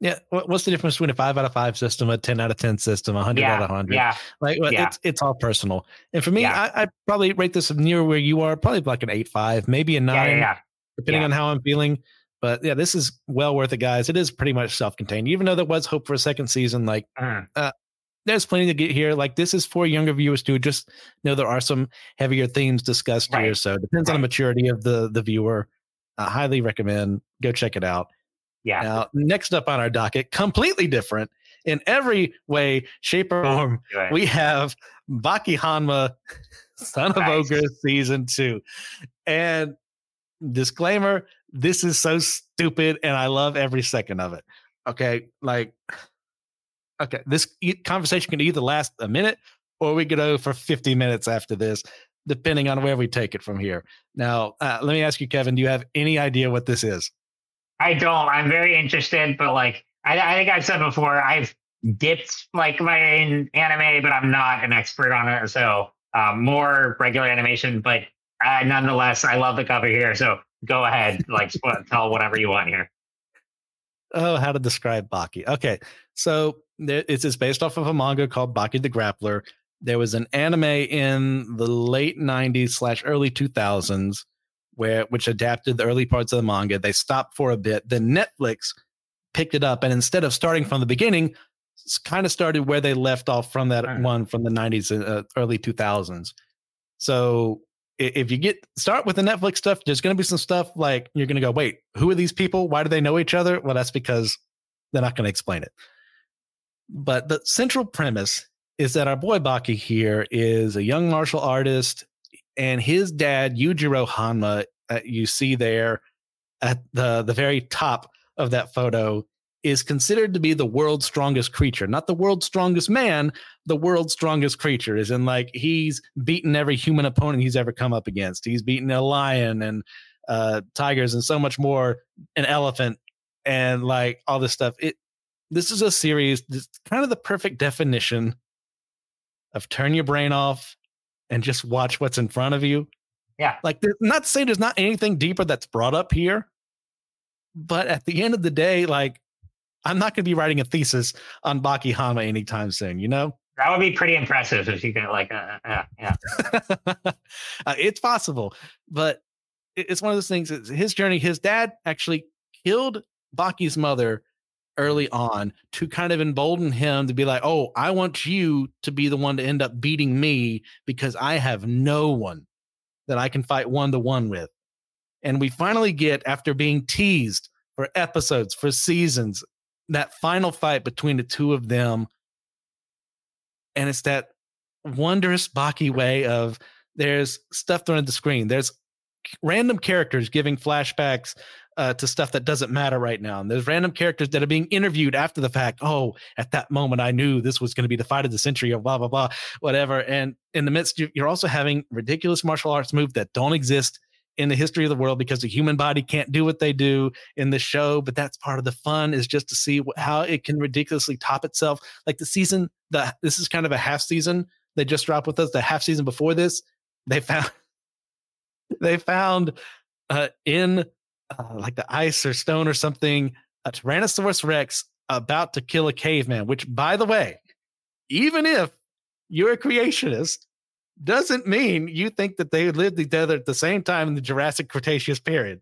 Yeah, what's the difference between a five out of five system, a ten out of ten system, a hundred yeah, out of hundred? Yeah, like well, yeah. it's it's all personal. And for me, yeah. I, I probably rate this near where you are, probably like an eight five, maybe a nine, yeah, depending on how I'm feeling. But yeah, this is well worth it, guys. It is pretty much self contained, even though there was hope for a second season. Like, uh, uh, there's plenty to get here. Like, this is for younger viewers too. Just know there are some heavier themes discussed right. here, so it depends right. on the maturity of the the viewer. I highly recommend go check it out. Yeah. Now, next up on our docket, completely different in every way, shape, or form, right. we have Baki Hanma, Son nice. of Ogre season two. And disclaimer, this is so stupid and I love every second of it. Okay. Like, okay, this conversation can either last a minute or we could go for 50 minutes after this, depending on where we take it from here. Now, uh, let me ask you, Kevin, do you have any idea what this is? I don't. I'm very interested, but like I, I think I've said before, I've dipped like my anime, but I'm not an expert on it. So um, more regular animation, but uh, nonetheless, I love the cover here. So go ahead, like tell whatever you want here. Oh, how to describe Baki? Okay, so there, it's, it's based off of a manga called Baki the Grappler. There was an anime in the late '90s slash early 2000s where which adapted the early parts of the manga. They stopped for a bit. Then Netflix picked it up, and instead of starting from the beginning, kind of started where they left off from that right. one from the 90s and uh, early 2000s. So if you get start with the Netflix stuff, there's going to be some stuff like you're going to go, wait, who are these people? Why do they know each other? Well, that's because they're not going to explain it. But the central premise is that our boy Baki here is a young martial artist and his dad Yujiro Hanma, uh, you see there at the the very top of that photo, is considered to be the world's strongest creature, not the world's strongest man, the world's strongest creature. Is in like he's beaten every human opponent he's ever come up against. He's beaten a lion and uh, tigers and so much more, an elephant and like all this stuff. It this is a series. It's kind of the perfect definition of turn your brain off and just watch what's in front of you. Yeah. Like, not to say there's not anything deeper that's brought up here, but at the end of the day, like, I'm not going to be writing a thesis on Baki Hanma anytime soon, you know? That would be pretty impressive if you could, like, uh, uh, yeah. uh, it's possible, but it's one of those things. His journey, his dad actually killed Baki's mother early on to kind of embolden him to be like, oh, I want you to be the one to end up beating me because I have no one that I can fight one to one with. And we finally get, after being teased for episodes, for seasons, that final fight between the two of them. And it's that wondrous Baki way of there's stuff thrown at the screen. There's random characters giving flashbacks uh, to stuff that doesn't matter right now. And there's random characters that are being interviewed after the fact. Oh, at that moment, I knew this was going to be the fight of the century, or blah blah blah, whatever. And in the midst, you're also having ridiculous martial arts moves that don't exist in the history of the world because the human body can't do what they do in the show. But that's part of the fun is just to see how it can ridiculously top itself. Like the season, the this is kind of a half season they just dropped with us. The half season before this, they found they found uh, in uh, like the ice or stone or something a Tyrannosaurus Rex about to kill a caveman. Which, by the way, even if you're a creationist, doesn't mean you think that they lived together at the same time in the Jurassic Cretaceous period.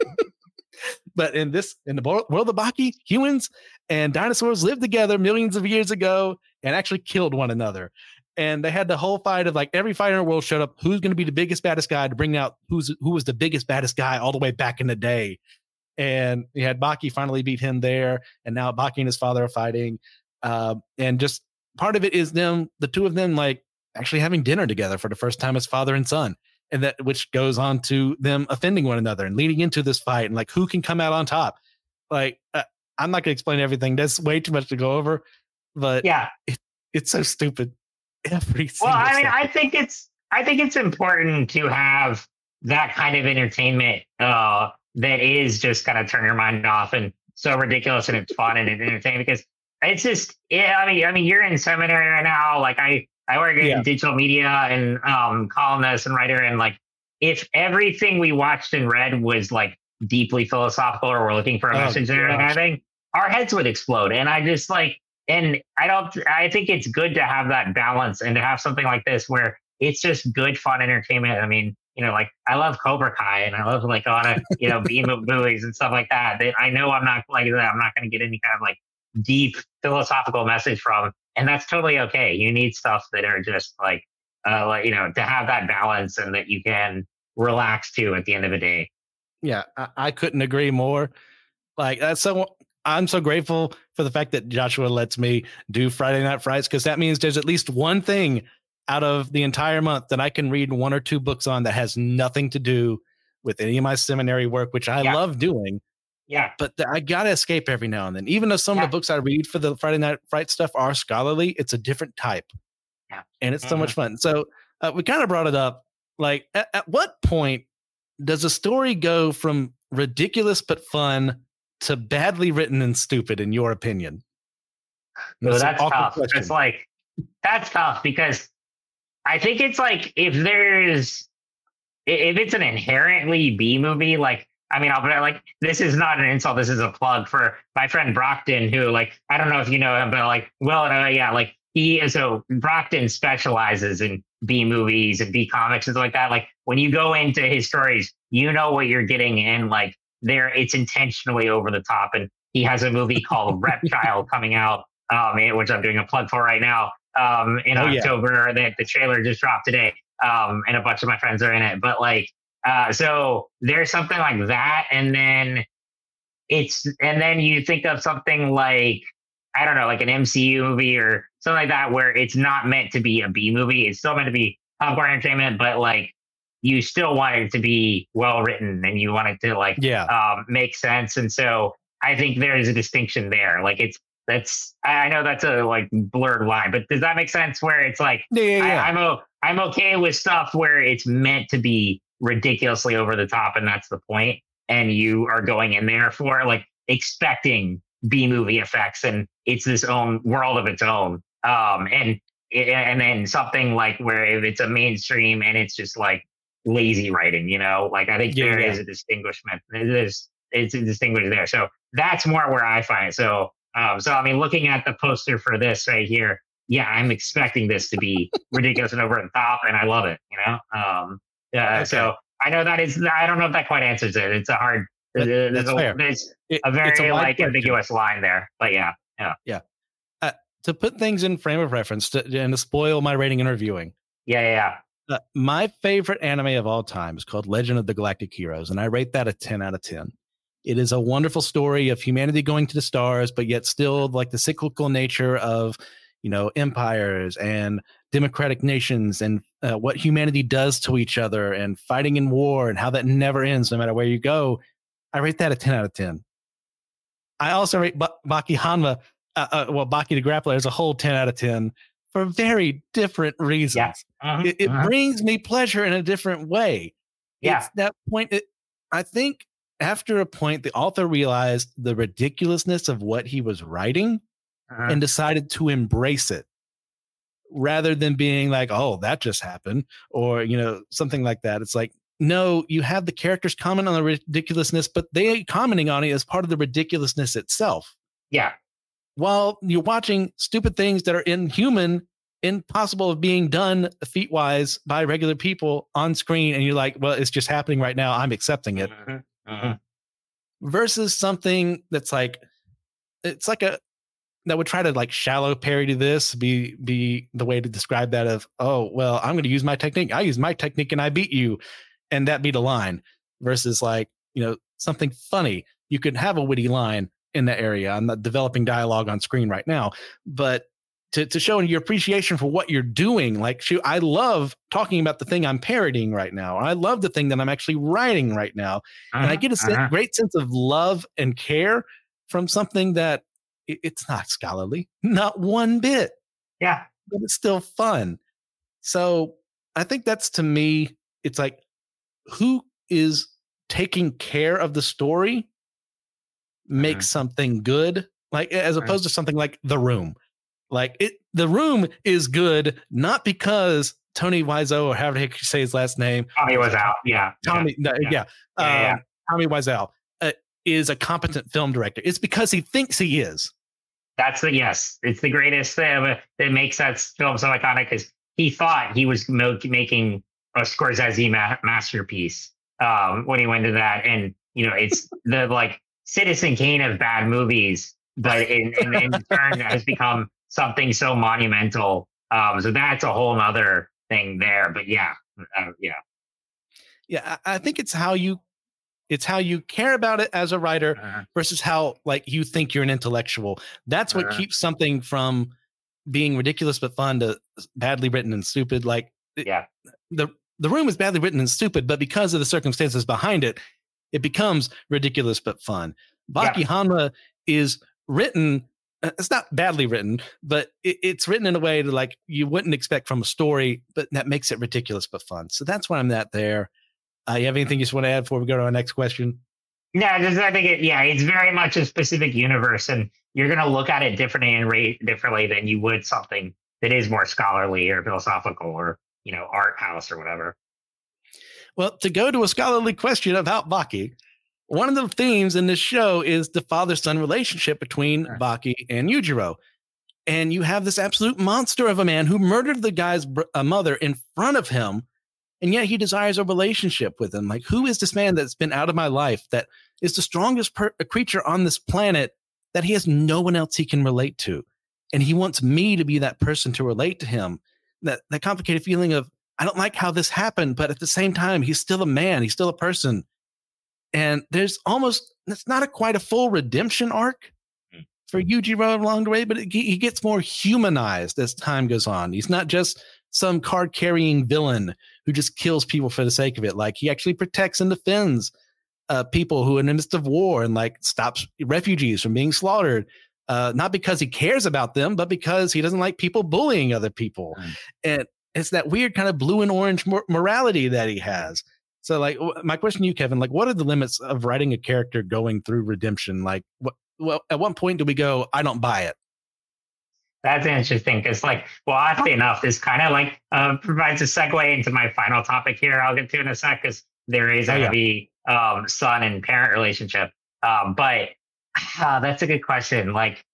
but in this, in the world of Baki, humans and dinosaurs lived together millions of years ago and actually killed one another. And they had the whole fight of like every fighter in the world showed up. Who's going to be the biggest, baddest guy to bring out who's who was the biggest, baddest guy all the way back in the day. And you had Baki finally beat him there, and now Baki and his father are fighting. Uh, and just part of it is them, the two of them, like actually having dinner together for the first time as father and son and that which goes on to them offending one another and leading into this fight and like who can come out on top. Like uh, i'm not going to explain everything. That's way too much to go over but yeah. it, it's so stupid. Every well i mean i think it's i think it's important to have that kind of entertainment uh that is just kind of turn your mind off and so ridiculous and it's fun and entertaining because it's just yeah i mean i mean you're in seminary right now like i I work in yeah. digital media and um, columnist and writer. And like, if everything we watched and read was like deeply philosophical or we're looking for a oh, message there and everything, our heads would explode. And I just like, and I don't, I think it's good to have that balance and to have something like this where it's just good, fun entertainment. I mean, you know, like I love Cobra Kai and I love like a lot of, you know, B movies and stuff like that. That I know I'm not like that. I'm not going to get any kind of like deep philosophical message from and that's totally okay. You need stuff that are just like, uh, like you know, to have that balance and that you can relax to at the end of the day. Yeah, I, I couldn't agree more. Like that's so. I'm so grateful for the fact that Joshua lets me do Friday Night Frights because that means there's at least one thing out of the entire month that I can read one or two books on that has nothing to do with any of my seminary work, which I yeah. love doing. Yeah. But the, I got to escape every now and then. Even though some yeah. of the books I read for the Friday Night Fright stuff are scholarly, it's a different type. Yeah. And it's mm-hmm. so much mm-hmm. fun. So uh, we kind of brought it up. Like, at, at what point does a story go from ridiculous but fun to badly written and stupid, in your opinion? No, that's tough. Question. It's like, that's tough because I think it's like if there's, if it's an inherently B movie, like I mean, I'll be like, this is not an insult. This is a plug for my friend Brockton, who, like, I don't know if you know him, but like, well, uh, yeah, like he is so Brockton specializes in B movies and B comics and stuff like that. Like, when you go into his stories, you know what you're getting, and like, there, it's intentionally over the top. And he has a movie called Reptile coming out, um, which I'm doing a plug for right now, um, in oh, October. Yeah. That the trailer just dropped today, um, and a bunch of my friends are in it. But like, uh, so there's something like that, and then it's and then you think of something like I don't know, like an MCU movie or something like that, where it's not meant to be a B movie. It's still meant to be popcorn entertainment, but like you still want it to be well written and you want it to like yeah um, make sense. And so I think there's a distinction there. Like it's that's I know that's a like blurred line, but does that make sense? Where it's like yeah, yeah, yeah. I, I'm o- I'm okay with stuff where it's meant to be ridiculously over the top, and that's the point. And you are going in there for like expecting B movie effects, and it's this own world of its own. Um, and and then something like where if it's a mainstream and it's just like lazy writing, you know, like I think yeah, there yeah. is a distinguishment. There's it's a distinguished there. So that's more where I find it. So um, so I mean, looking at the poster for this right here, yeah, I'm expecting this to be ridiculous and over the top, and I love it. You know, um, yeah. Okay. So I know that is. I don't know if that quite answers it. It's a hard. That, there's, a, there's it, a, very a like question. ambiguous line there, but yeah, yeah, yeah. Uh, to put things in frame of reference to, and to spoil my rating and reviewing. Yeah, yeah. yeah. Uh, my favorite anime of all time is called Legend of the Galactic Heroes, and I rate that a ten out of ten. It is a wonderful story of humanity going to the stars, but yet still like the cyclical nature of you know empires and democratic nations and uh, what humanity does to each other and fighting in war and how that never ends no matter where you go i rate that a 10 out of 10 i also rate ba- baki hanma uh, uh, well baki the grappler as a whole 10 out of 10 for very different reasons yeah. uh-huh. it, it uh-huh. brings me pleasure in a different way yeah. that point. It, I think after a point, the author realized the ridiculousness of what he was writing uh-huh. and decided to embrace it rather than being like, oh, that just happened or, you know, something like that. It's like, no, you have the characters comment on the ridiculousness, but they commenting on it as part of the ridiculousness itself. Yeah. While you're watching stupid things that are inhuman, impossible of being done feet wise by regular people on screen, and you're like, well, it's just happening right now. I'm accepting it. Mm-hmm. Mm-hmm. Versus something that's like, it's like a that would try to like shallow parody this be be the way to describe that of oh well i'm going to use my technique. I use my technique and i beat you. And that be the line versus like you know something funny. You could have a witty line in that area. I'm not developing dialogue on screen right now but to, to show your appreciation for what you're doing like shoot i love talking about the thing i'm parodying right now i love the thing that i'm actually writing right now uh-huh, and i uh-huh, get a uh-huh. great sense of love and care from something that it's not scholarly not one bit yeah but it's still fun so i think that's to me it's like who is taking care of the story makes mm-hmm. something good like as opposed to something like the room like it the room is good not because tony wiseau or however you say his last name tommy wiseau yeah tommy yeah, yeah. yeah. yeah, yeah. Um, tommy wiseau uh, is a competent film director it's because he thinks he is that's the yes it's the greatest thing that makes that film so iconic because he thought he was making a Scorsese ma- masterpiece um, when he went to that. And, you know, it's the like Citizen Kane of bad movies, but in, in, in turn has become something so monumental. Um, so that's a whole other thing there. But yeah, uh, yeah. Yeah, I think it's how you it's how you care about it as a writer uh-huh. versus how like you think you're an intellectual. That's what uh-huh. keeps something from being ridiculous but fun to badly written and stupid. Like yeah, the the room is badly written and stupid, but because of the circumstances behind it, it becomes ridiculous but fun. Baki yeah. Hanma is written. Uh, it's not badly written, but it, it's written in a way that like you wouldn't expect from a story, but that makes it ridiculous but fun. So that's why I'm at there. Uh, you have anything you just want to add before we go to our next question? Yeah, just, I think it. Yeah, it's very much a specific universe, and you're going to look at it differently and rate differently than you would something that is more scholarly or philosophical or you know, art house or whatever. Well, to go to a scholarly question about Baki, one of the themes in this show is the father son relationship between sure. Baki and Yujiro. And you have this absolute monster of a man who murdered the guy's br- uh, mother in front of him. And yet he desires a relationship with him. Like, who is this man that's been out of my life that is the strongest per- creature on this planet that he has no one else he can relate to? And he wants me to be that person to relate to him that that complicated feeling of I don't like how this happened, but at the same time, he's still a man, he's still a person. And there's almost it's not a quite a full redemption arc mm. for Yujiro along the way, but it, he gets more humanized as time goes on. He's not just some card carrying villain who just kills people for the sake of it. Like he actually protects and defends uh, people who are in the midst of war and like stops refugees from being slaughtered uh, not because he cares about them, but because he doesn't like people bullying other people. Mm. And it's that weird kind of blue and orange mor- morality that he has. So, like, my question to you, Kevin, like, what are the limits of writing a character going through redemption? Like, what, well, at what point do we go, I don't buy it? That's interesting because, like, well, oddly enough, this kind of like uh, provides a segue into my final topic here. I'll get to in a sec because there is a heavy um, son and parent relationship. Um, but Ah, that's a good question. Like,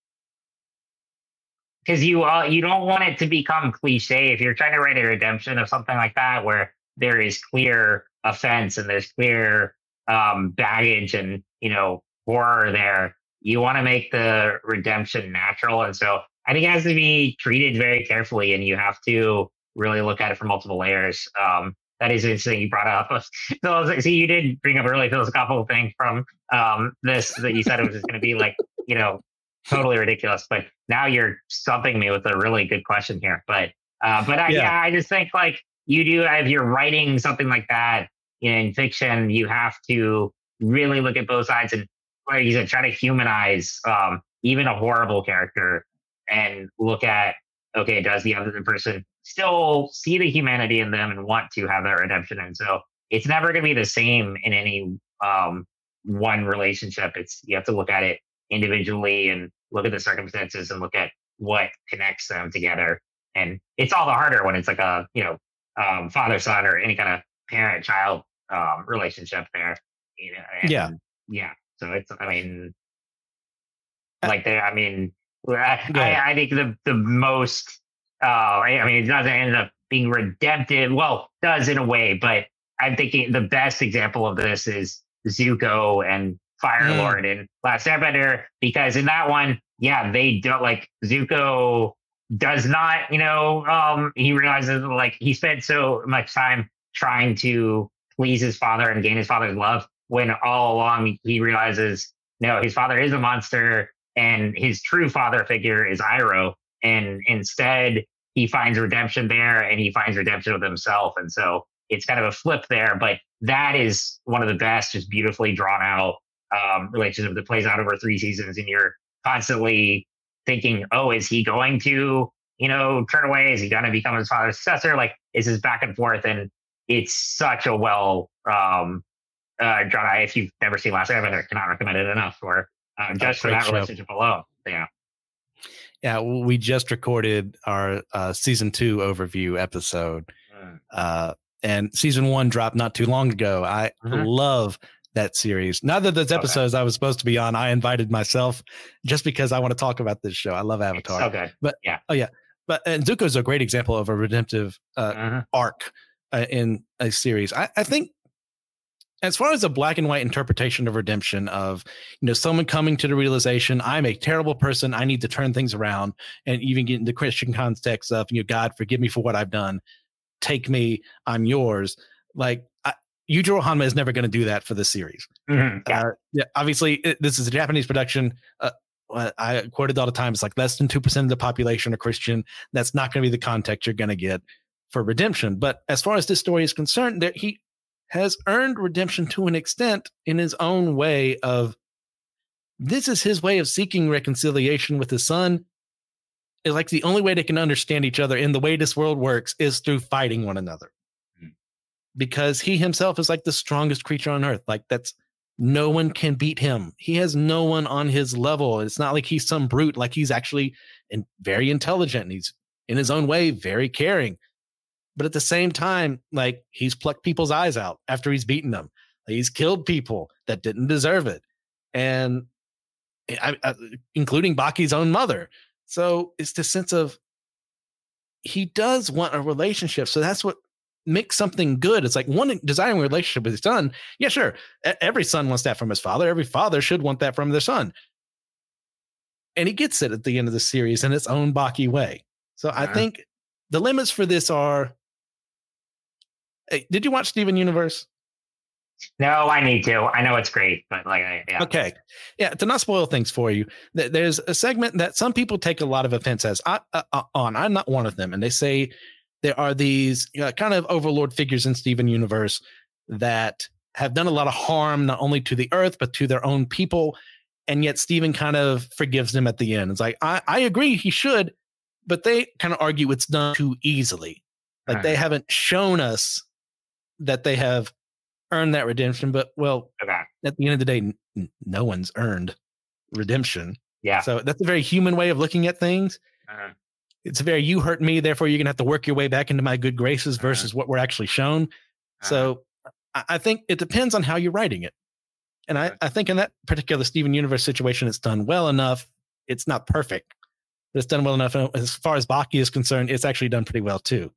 because you uh, you don't want it to become cliche if you're trying to write a redemption of something like that where there is clear offense and there's clear um, baggage and you know horror there. You want to make the redemption natural, and so I think it has to be treated very carefully, and you have to really look at it from multiple layers. Um, that is interesting you brought up. So, see, you did bring up a really philosophical thing from um, this that you said it was just going to be like, you know, totally ridiculous. But now you're stumping me with a really good question here. But, uh, but I, yeah. yeah, I just think like you do, if you're writing something like that in fiction, you have to really look at both sides and, like you said, try to humanize um, even a horrible character and look at, okay, does the other person still see the humanity in them and want to have that redemption. And so it's never going to be the same in any um, one relationship. It's you have to look at it individually and look at the circumstances and look at what connects them together. And it's all the harder when it's like a you know um, father son or any kind of parent child um, relationship there. You know, and, yeah, yeah. So it's I mean, like there. I mean, I, I, I think the the most. Uh, I mean, it doesn't end up being redemptive. Well, does in a way, but I'm thinking the best example of this is Zuko and Fire mm. Lord in Last Airbender because in that one, yeah, they don't like Zuko does not, you know, um, he realizes like he spent so much time trying to please his father and gain his father's love when all along he realizes no, his father is a monster and his true father figure is Iroh. And instead, he finds redemption there and he finds redemption with himself. And so it's kind of a flip there, but that is one of the best, just beautifully drawn out um, relationship that plays out over three seasons. And you're constantly thinking, oh, is he going to, you know, turn away? Is he going to become his father's successor? Like, is this back and forth? And it's such a well um, uh, drawn out. If you've never seen Last Airbender, I cannot recommend it enough for um, just for that show. relationship alone. Yeah. Yeah, we just recorded our uh, season two overview episode, mm. uh, and season one dropped not too long ago. I mm-hmm. love that series. Now that those episodes okay. I was supposed to be on, I invited myself just because I want to talk about this show. I love Avatar. Okay. But yeah, oh yeah, but and Zuko's a great example of a redemptive uh, mm-hmm. arc uh, in a series. I, I think as far as a black and white interpretation of redemption of you know someone coming to the realization i'm a terrible person i need to turn things around and even get into the christian context of you know god forgive me for what i've done take me i'm yours like I, Yujiro Hanma is never going to do that for the series. Mm-hmm. Yeah. Uh, yeah. Obviously, it, this is a Japanese production. Uh, I quoted all the time. It's like less than two percent of the population are Christian. That's not going to be the context you're going to get for redemption. But as far as this story is concerned, there, he has earned redemption to an extent in his own way of this is his way of seeking reconciliation with his son. Is like the only way they can understand each other in the way this world works is through fighting one another. Mm. because he himself is like the strongest creature on earth. Like that's no one can beat him. He has no one on his level. It's not like he's some brute. Like he's actually and very intelligent. And he's in his own way very caring but at the same time, like he's plucked people's eyes out after he's beaten them. He's killed people that didn't deserve it, and eh, I, I, including Baki's own mother. So it's the sense of he does want a relationship. So that's what makes something good. It's like one desiring a relationship with his son. Yeah, sure. Every son wants that from his father. Every father should want that from their son. And he gets it at the end of the series in its own Baki way. So I think the limits for this are Hey, did you watch Steven Universe? No, I need to. I know it's great, but like, yeah. Okay, yeah. To not spoil things for you, there's a segment that some people take a lot of offense as uh, uh, on. I'm not one of them, and they say there are these uh, kind of overlord figures in Steven Universe that have done a lot of harm not only to the Earth but to their own people, and yet Steven kind of forgives them at the end. It's like I, I agree he should, but they kind of argue it's done too easily. Like they haven't shown us that they have earned that redemption. But well, okay. at the end of the day, n- no one's earned redemption. Yeah. So that's a very human way of looking at things. Uh-huh. It's a very you hurt me, therefore you're gonna have to work your way back into my good graces uh-huh. versus what we're actually shown. Uh-huh. So I, I think it depends on how you're writing it. And I, I think in that particular Steven Universe situation, it's done well enough. It's not perfect, but it's done well enough. And as far as Baki is concerned, it's actually done pretty well too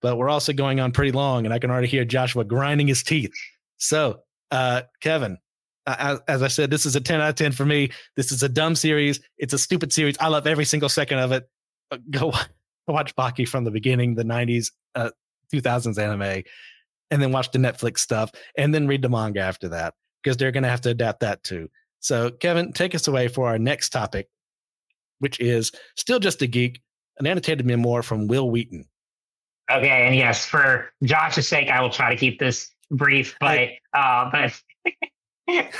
but we're also going on pretty long, and I can already hear Joshua grinding his teeth. So, uh, Kevin, as, as, I said, this is a 10 out of 10 for me. This is a dumb series. It's a stupid series. I love every single second of it. But go watch Baki from the beginning, the 90s, uh, 2000s anime, and then watch the Netflix stuff, and then read the manga after that because they're going to have to adapt that too. So, Kevin, take us away for our next topic, which is still just a geek, an annotated memoir from Wil Wheaton. Okay, and yes, for Josh's sake, I will try to keep this brief, but uh, but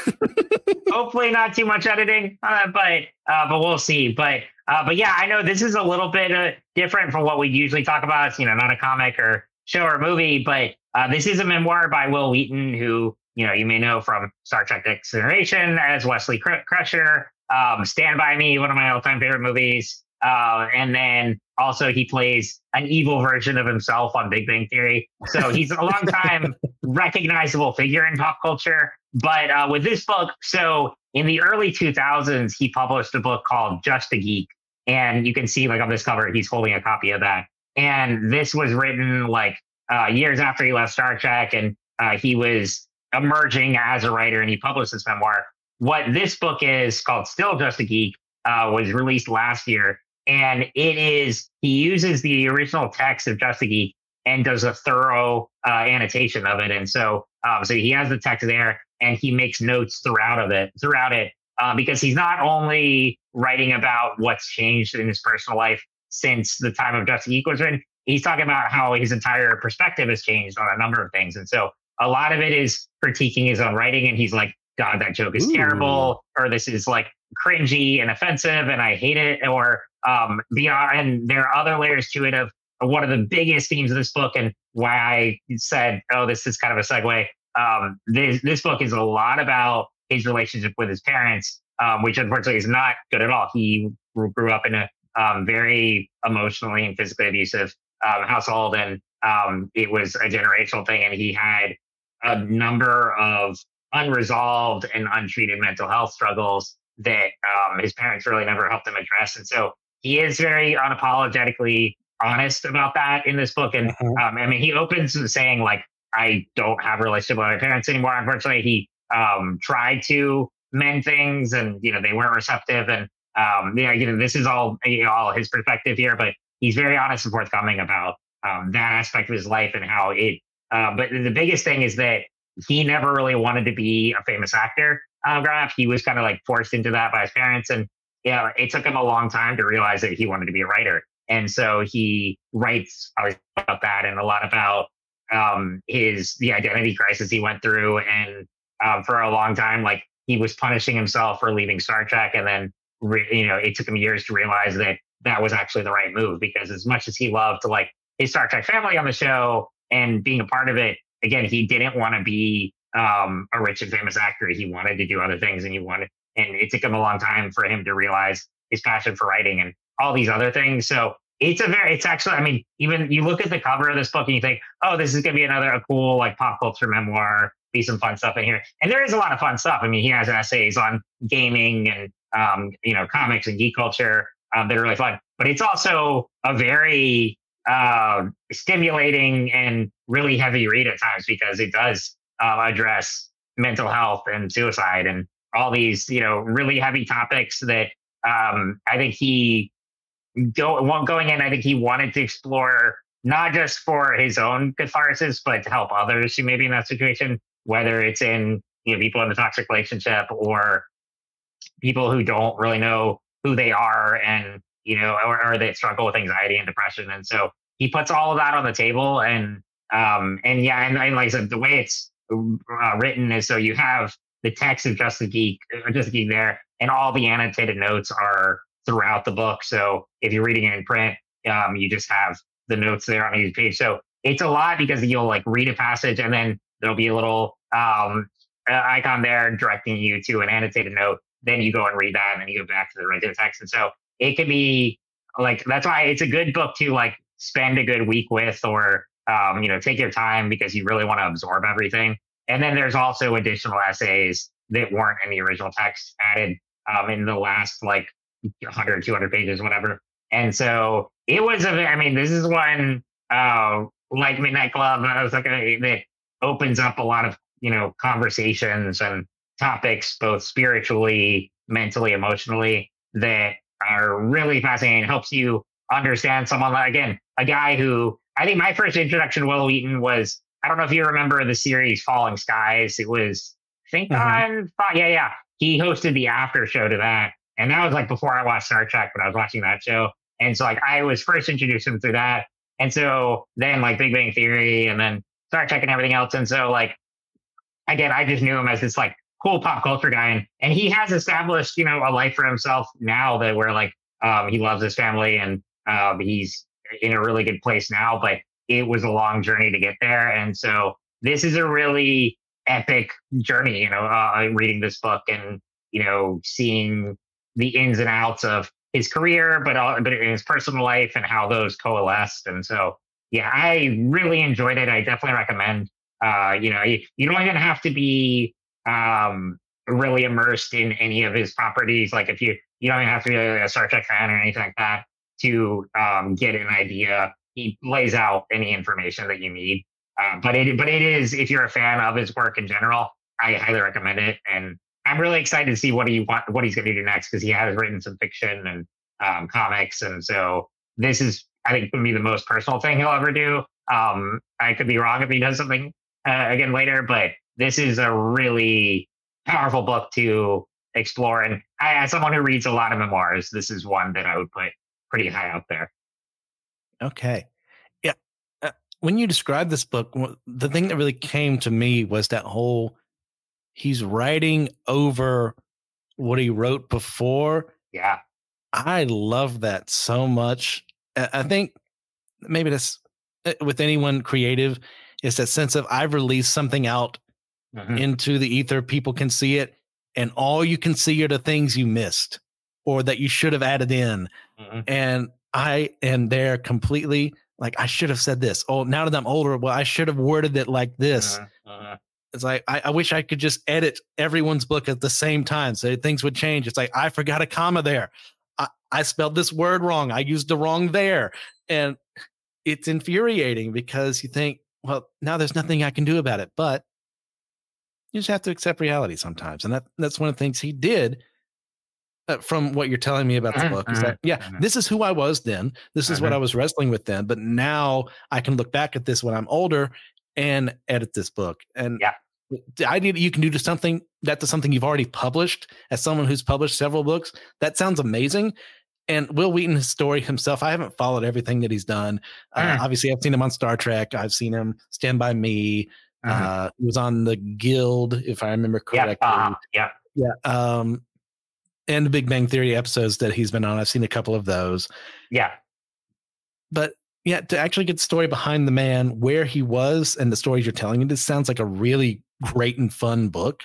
hopefully not too much editing. Uh, but uh, but we'll see. But uh, but yeah, I know this is a little bit uh, different from what we usually talk about. It's you know not a comic or show or movie, but uh, this is a memoir by Wil Wheaton, who you know you may know from Star Trek: Next Generation as Wesley Crusher, um, Stand by Me, one of my all-time favorite movies, uh, and then also he plays an evil version of himself on Big Bang Theory. So he's a long time recognizable figure in pop culture. But uh, with this book, so in the early 2000s, he published a book called Just a Geek. And you can see, like on this cover, he's holding a copy of that. And this was written like uh, years after he left Star Trek, and uh, he was emerging as a writer, and he published this memoir. What this book is called Still Just a Geek uh, was released last year, and it is he uses the original text of Just a Geek and does a thorough uh, annotation of it. And so, um, so he has the text there, and he makes notes throughout of it throughout it uh, because he's not only writing about what's changed in his personal life since the time of Just a Geek was written. He's talking about how his entire perspective has changed on a number of things, and so a lot of it is critiquing his own writing. And he's like, "God, that joke is Ooh. terrible," or "This is like cringy and offensive, and I hate it," or um, beyond. And there are other layers to it of one of the biggest themes of this book and why I said, oh, this is kind of a segue. Um, this, this book is a lot about his relationship with his parents, um, which unfortunately is not good at all. He grew up in a um, very emotionally and physically abusive um, household, and um, it was a generational thing. And he had a number of unresolved and untreated mental health struggles that um, his parents really never helped him address. And so he is very unapologetically honest about that in this book. And mm-hmm. um, I mean, he opens saying like, "I don't have a relationship with my parents anymore." Unfortunately, he um, tried to mend things, and you know they weren't receptive. And um, yeah, you know this is all you know, all his perspective here, but he's very honest and forthcoming about um, that aspect of his life and how it. Uh, but the biggest thing is that he never really wanted to be a famous actor. Uh, growing up, he was kind of like forced into that by his parents, and yeah, it took him a long time to realize that he wanted to be a writer. And so he writes about that and a lot about um, his the identity crisis he went through. And um, for a long time, like he was punishing himself for leaving Star Trek, and then re- you know it took him years to realize that that was actually the right move because as much as he loved to like his Star Trek family on the show and being a part of it, again, he didn't want to be um, a rich and famous actor. He wanted to do other things, and he wanted and it took him a long time for him to realize his passion for writing and all these other things. So it's a very, it's actually, I mean, even you look at the cover of this book and you think, oh, this is going to be another a cool like pop culture memoir, be some fun stuff in here. And there is a lot of fun stuff. I mean, he has essays on gaming and, um, you know, comics and geek culture um, that are really fun. But it's also a very uh, stimulating and really heavy read at times because it does uh, address mental health and suicide and all these, you know, really heavy topics that um, I think he go going in. I think he wanted to explore not just for his own catharsis, but to help others who may be in that situation, whether it's in you know people in a toxic relationship or people who don't really know who they are and you know or, or they struggle with anxiety and depression and so he puts all of that on the table and um and yeah and, and like i said the way it's uh, written is so you have the text of Just a Geek, uh, Just a Geek there, and all the annotated notes are throughout the book. So if you're reading it in print, um, you just have the notes there on each page. So it's a lot because you'll like read a passage and then there'll be a little um, icon there directing you to an annotated note. Then you go and read that and then you go back to the regular text. And so it can be like, that's why it's a good book to like spend a good week with or, um, you know, take your time because you really want to absorb everything. And then there's also additional essays that weren't in the original text added um, in the last like 100, 200 pages, whatever. And so it was a, I mean, this is one uh, like Midnight Club, I was like, that opens up a lot of, you know, conversations and topics, both spiritually, mentally, emotionally, that are really fascinating. Helps you understand someone, again, a guy who I think my first introduction to Wil Wheaton was I don't know if you remember the series Falling Skies. It was, I think, mm-hmm. on, yeah, yeah. He hosted the after show to that. And that was like before I watched Star Trek, but I was watching that show. And so, like, I was first introduced him through that. And so then, like, Big Bang Theory and then Star Trek and everything else. And so, like, again, I just knew him as this, like, cool pop culture guy. And, and he has established, you know, a life for himself now that where, like, um, he loves his family and um, he's in a really good place now. But it was a long journey to get there. And so this is a really epic journey, you know, uh, reading this book and, you know, seeing the ins and outs of his career, but all, but in his personal life and how those coalesced. And so, yeah, I really enjoyed it. I definitely recommend. Uh, you know, you, you don't even have to be um, really immersed in any of his properties. Like if you you don't even have to be a, a Star Trek fan or anything like that to um, get an idea. He lays out any information that you need. Uh, but it but it is if you're a fan of his work in general, I highly recommend it. And I'm really excited to see what he want, what he's going to do next because he has written some fiction and um, comics, and so this is I think going to be the most personal thing he'll ever do. Um, I could be wrong if he does something uh, again later, but this is a really powerful book to explore. And I, as someone who reads a lot of memoirs, this is one that I would put pretty high up there. Okay. Yeah. Uh, when you described this book, the thing that really came to me was that whole he's writing over what he wrote before. Yeah. I love that so much. I think maybe that's uh, with anyone creative is that sense of I've released something out mm-hmm. into the ether, people can see it, and all you can see are the things you missed or that you should have added in. Mm-hmm. And I am there completely like I should have said this. Oh, now that I'm older, well, I should have worded it like this. Uh-huh. It's like I, I, wish I could just edit everyone's book at the same time so things would change. It's like I forgot a comma there. I, I spelled this word wrong. I used the wrong there. And it's infuriating because you think, well, now there's nothing I can do about it. But you just have to accept reality sometimes. And that that's one of the things he did uh, from what you're telling me about the book is that, yeah, this is who I was then. This is what I was wrestling with then. But now I can look back at this when I'm older and edit this book. And yeah. the idea that you can do to something that to something you've already published as someone who's published several books, that sounds amazing. And Wil Wheaton's story himself, I haven't followed everything that he's done. Uh, obviously, I've seen him on Star Trek. I've seen him Stand By Me. Uh-huh. Uh, he was on the Guild, if I remember correctly. Yeah, uh, yeah, yeah. Um, and Big Bang Theory episodes that he's been on. I've seen a couple of those. Yeah, but yeah, to actually get the story behind the man, where he was, and the stories you're telling, it just sounds like a really great and fun book.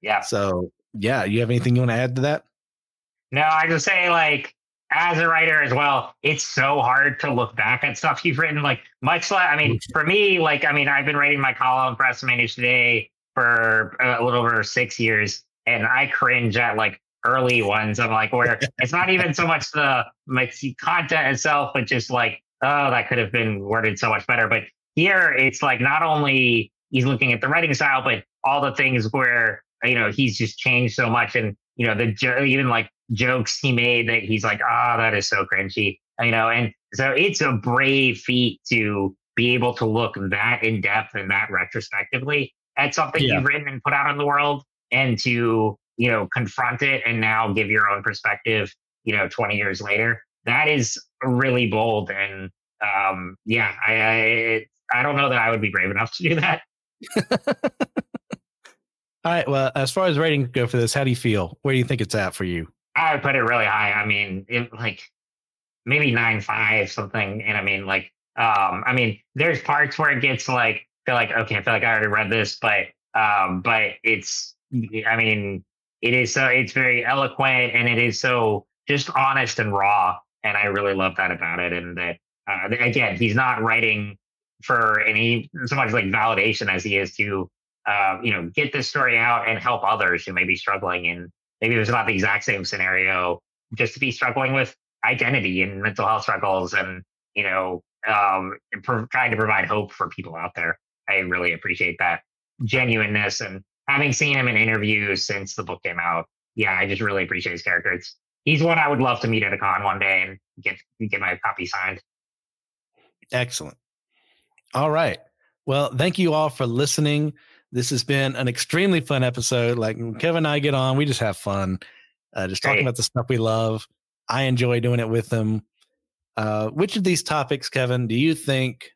Yeah. So yeah, you have anything you want to add to that? No, I just say like as a writer as well, it's so hard to look back at stuff you've written. Like much like, I mean, mm. for me, like, I mean, I've been writing my column for Manage Today for a little over six years, and I cringe at like early ones. I'm like, where it's not even so much the like content itself, but just like, oh, that could have been worded so much better. But here, it's like not only he's looking at the writing style, but all the things where you know he's just changed so much, and you know the even like jokes he made that he's like, ah, oh, that is so cringy, you know. And so it's a brave feat to be able to look that in depth and that retrospectively at something yeah. you've written and put out in the world, and to you know confront it and now give your own perspective, you know, 20 years later. That is really bold, and um, yeah, I, I I don't know that I would be brave enough to do that. All right. Well, as far as ratings go for this, how do you feel? Where do you think it's at for you? I would put it really high. I mean, it, like maybe nine five something. And I mean, like, um, I mean, there's parts where it gets like feel like okay, I feel like I already read this, but um, but it's I mean, it is so it's very eloquent and it is so just honest and raw, and I really love that about it. And that uh, again, he's not writing for any so much like validation as he is to uh, you know get this story out and help others who may be struggling and maybe there's not the exact same scenario just to be struggling with identity and mental health struggles and you know um, pro- trying to provide hope for people out there i really appreciate that genuineness and having seen him in interviews since the book came out yeah i just really appreciate his character it's he's one i would love to meet at a con one day and get get my copy signed excellent all right well thank you all for listening this has been an extremely fun episode. Like Kevin and I get on, we just have fun, uh, just talking about the stuff we love. I enjoy doing it with them. Uh, which of these topics, Kevin, do you think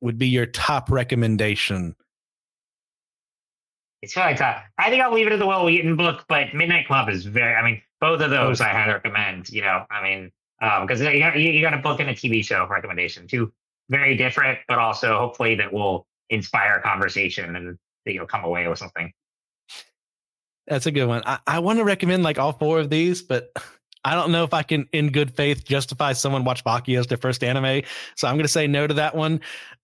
would be your top recommendation? It's really tough. I think I'll leave it at the Wil Wheaton book, but Midnight Club is very. I mean, both of those I had recommend. You know, I mean, because um, you, got, you got a book and a TV show recommendation, two very different, but also hopefully that will inspire a conversation and that you'll come away with something. That's a good one. I, I want to recommend like all four of these, but I don't know if I can, in good faith, justify someone watch Baki as their first anime. So I'm going to say no to that one.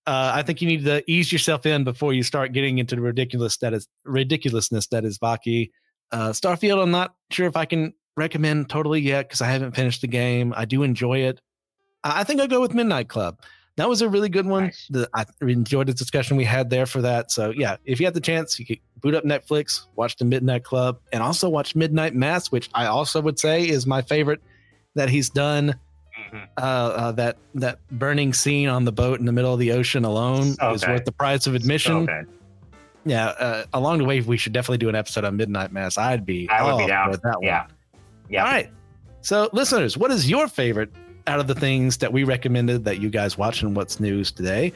Uh, I think you need to ease yourself in before you start getting into the ridiculous that is ridiculousness that is Baki. Uh, Starfield, I'm not sure if I can recommend totally yet because I haven't finished the game. I do enjoy it. I think I'll go with Midnight Club that was a really good one. Nice. The, I enjoyed the discussion we had there for that. So yeah, if you have the chance, you could boot up Netflix, watch the Midnight Club, and also watch Midnight Mass, which I also would say is my favorite that he's done. Mm-hmm. Uh, uh, that that burning scene on the boat in the middle of the ocean alone okay. is worth the price of admission. Okay. Yeah, uh, along the way, we should definitely do an episode on Midnight Mass. I'd be I would be down with that yeah. one. Yeah. All right. So, listeners, what is your favorite out of the things that we recommended that you guys watch and what's news today.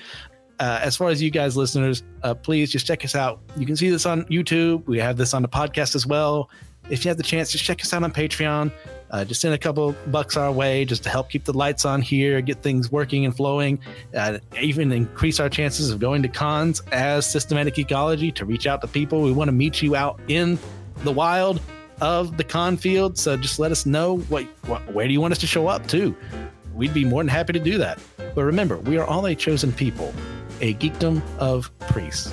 Uh, as far as you guys listeners, uh, please just check us out. You can see this on YouTube. We have this on the podcast as well. If you have the chance, just check us out on Patreon. Uh, just send a couple bucks our way just to help keep the lights on here, get things working and flowing, uh, even increase our chances of going to cons as Systematic Geekology to reach out to people. We want to meet you out in the wild of the con field. So just let us know what, what where do you want us to show up to. We'd be more than happy to do that. But remember, we are all a chosen people, a geekdom of priests.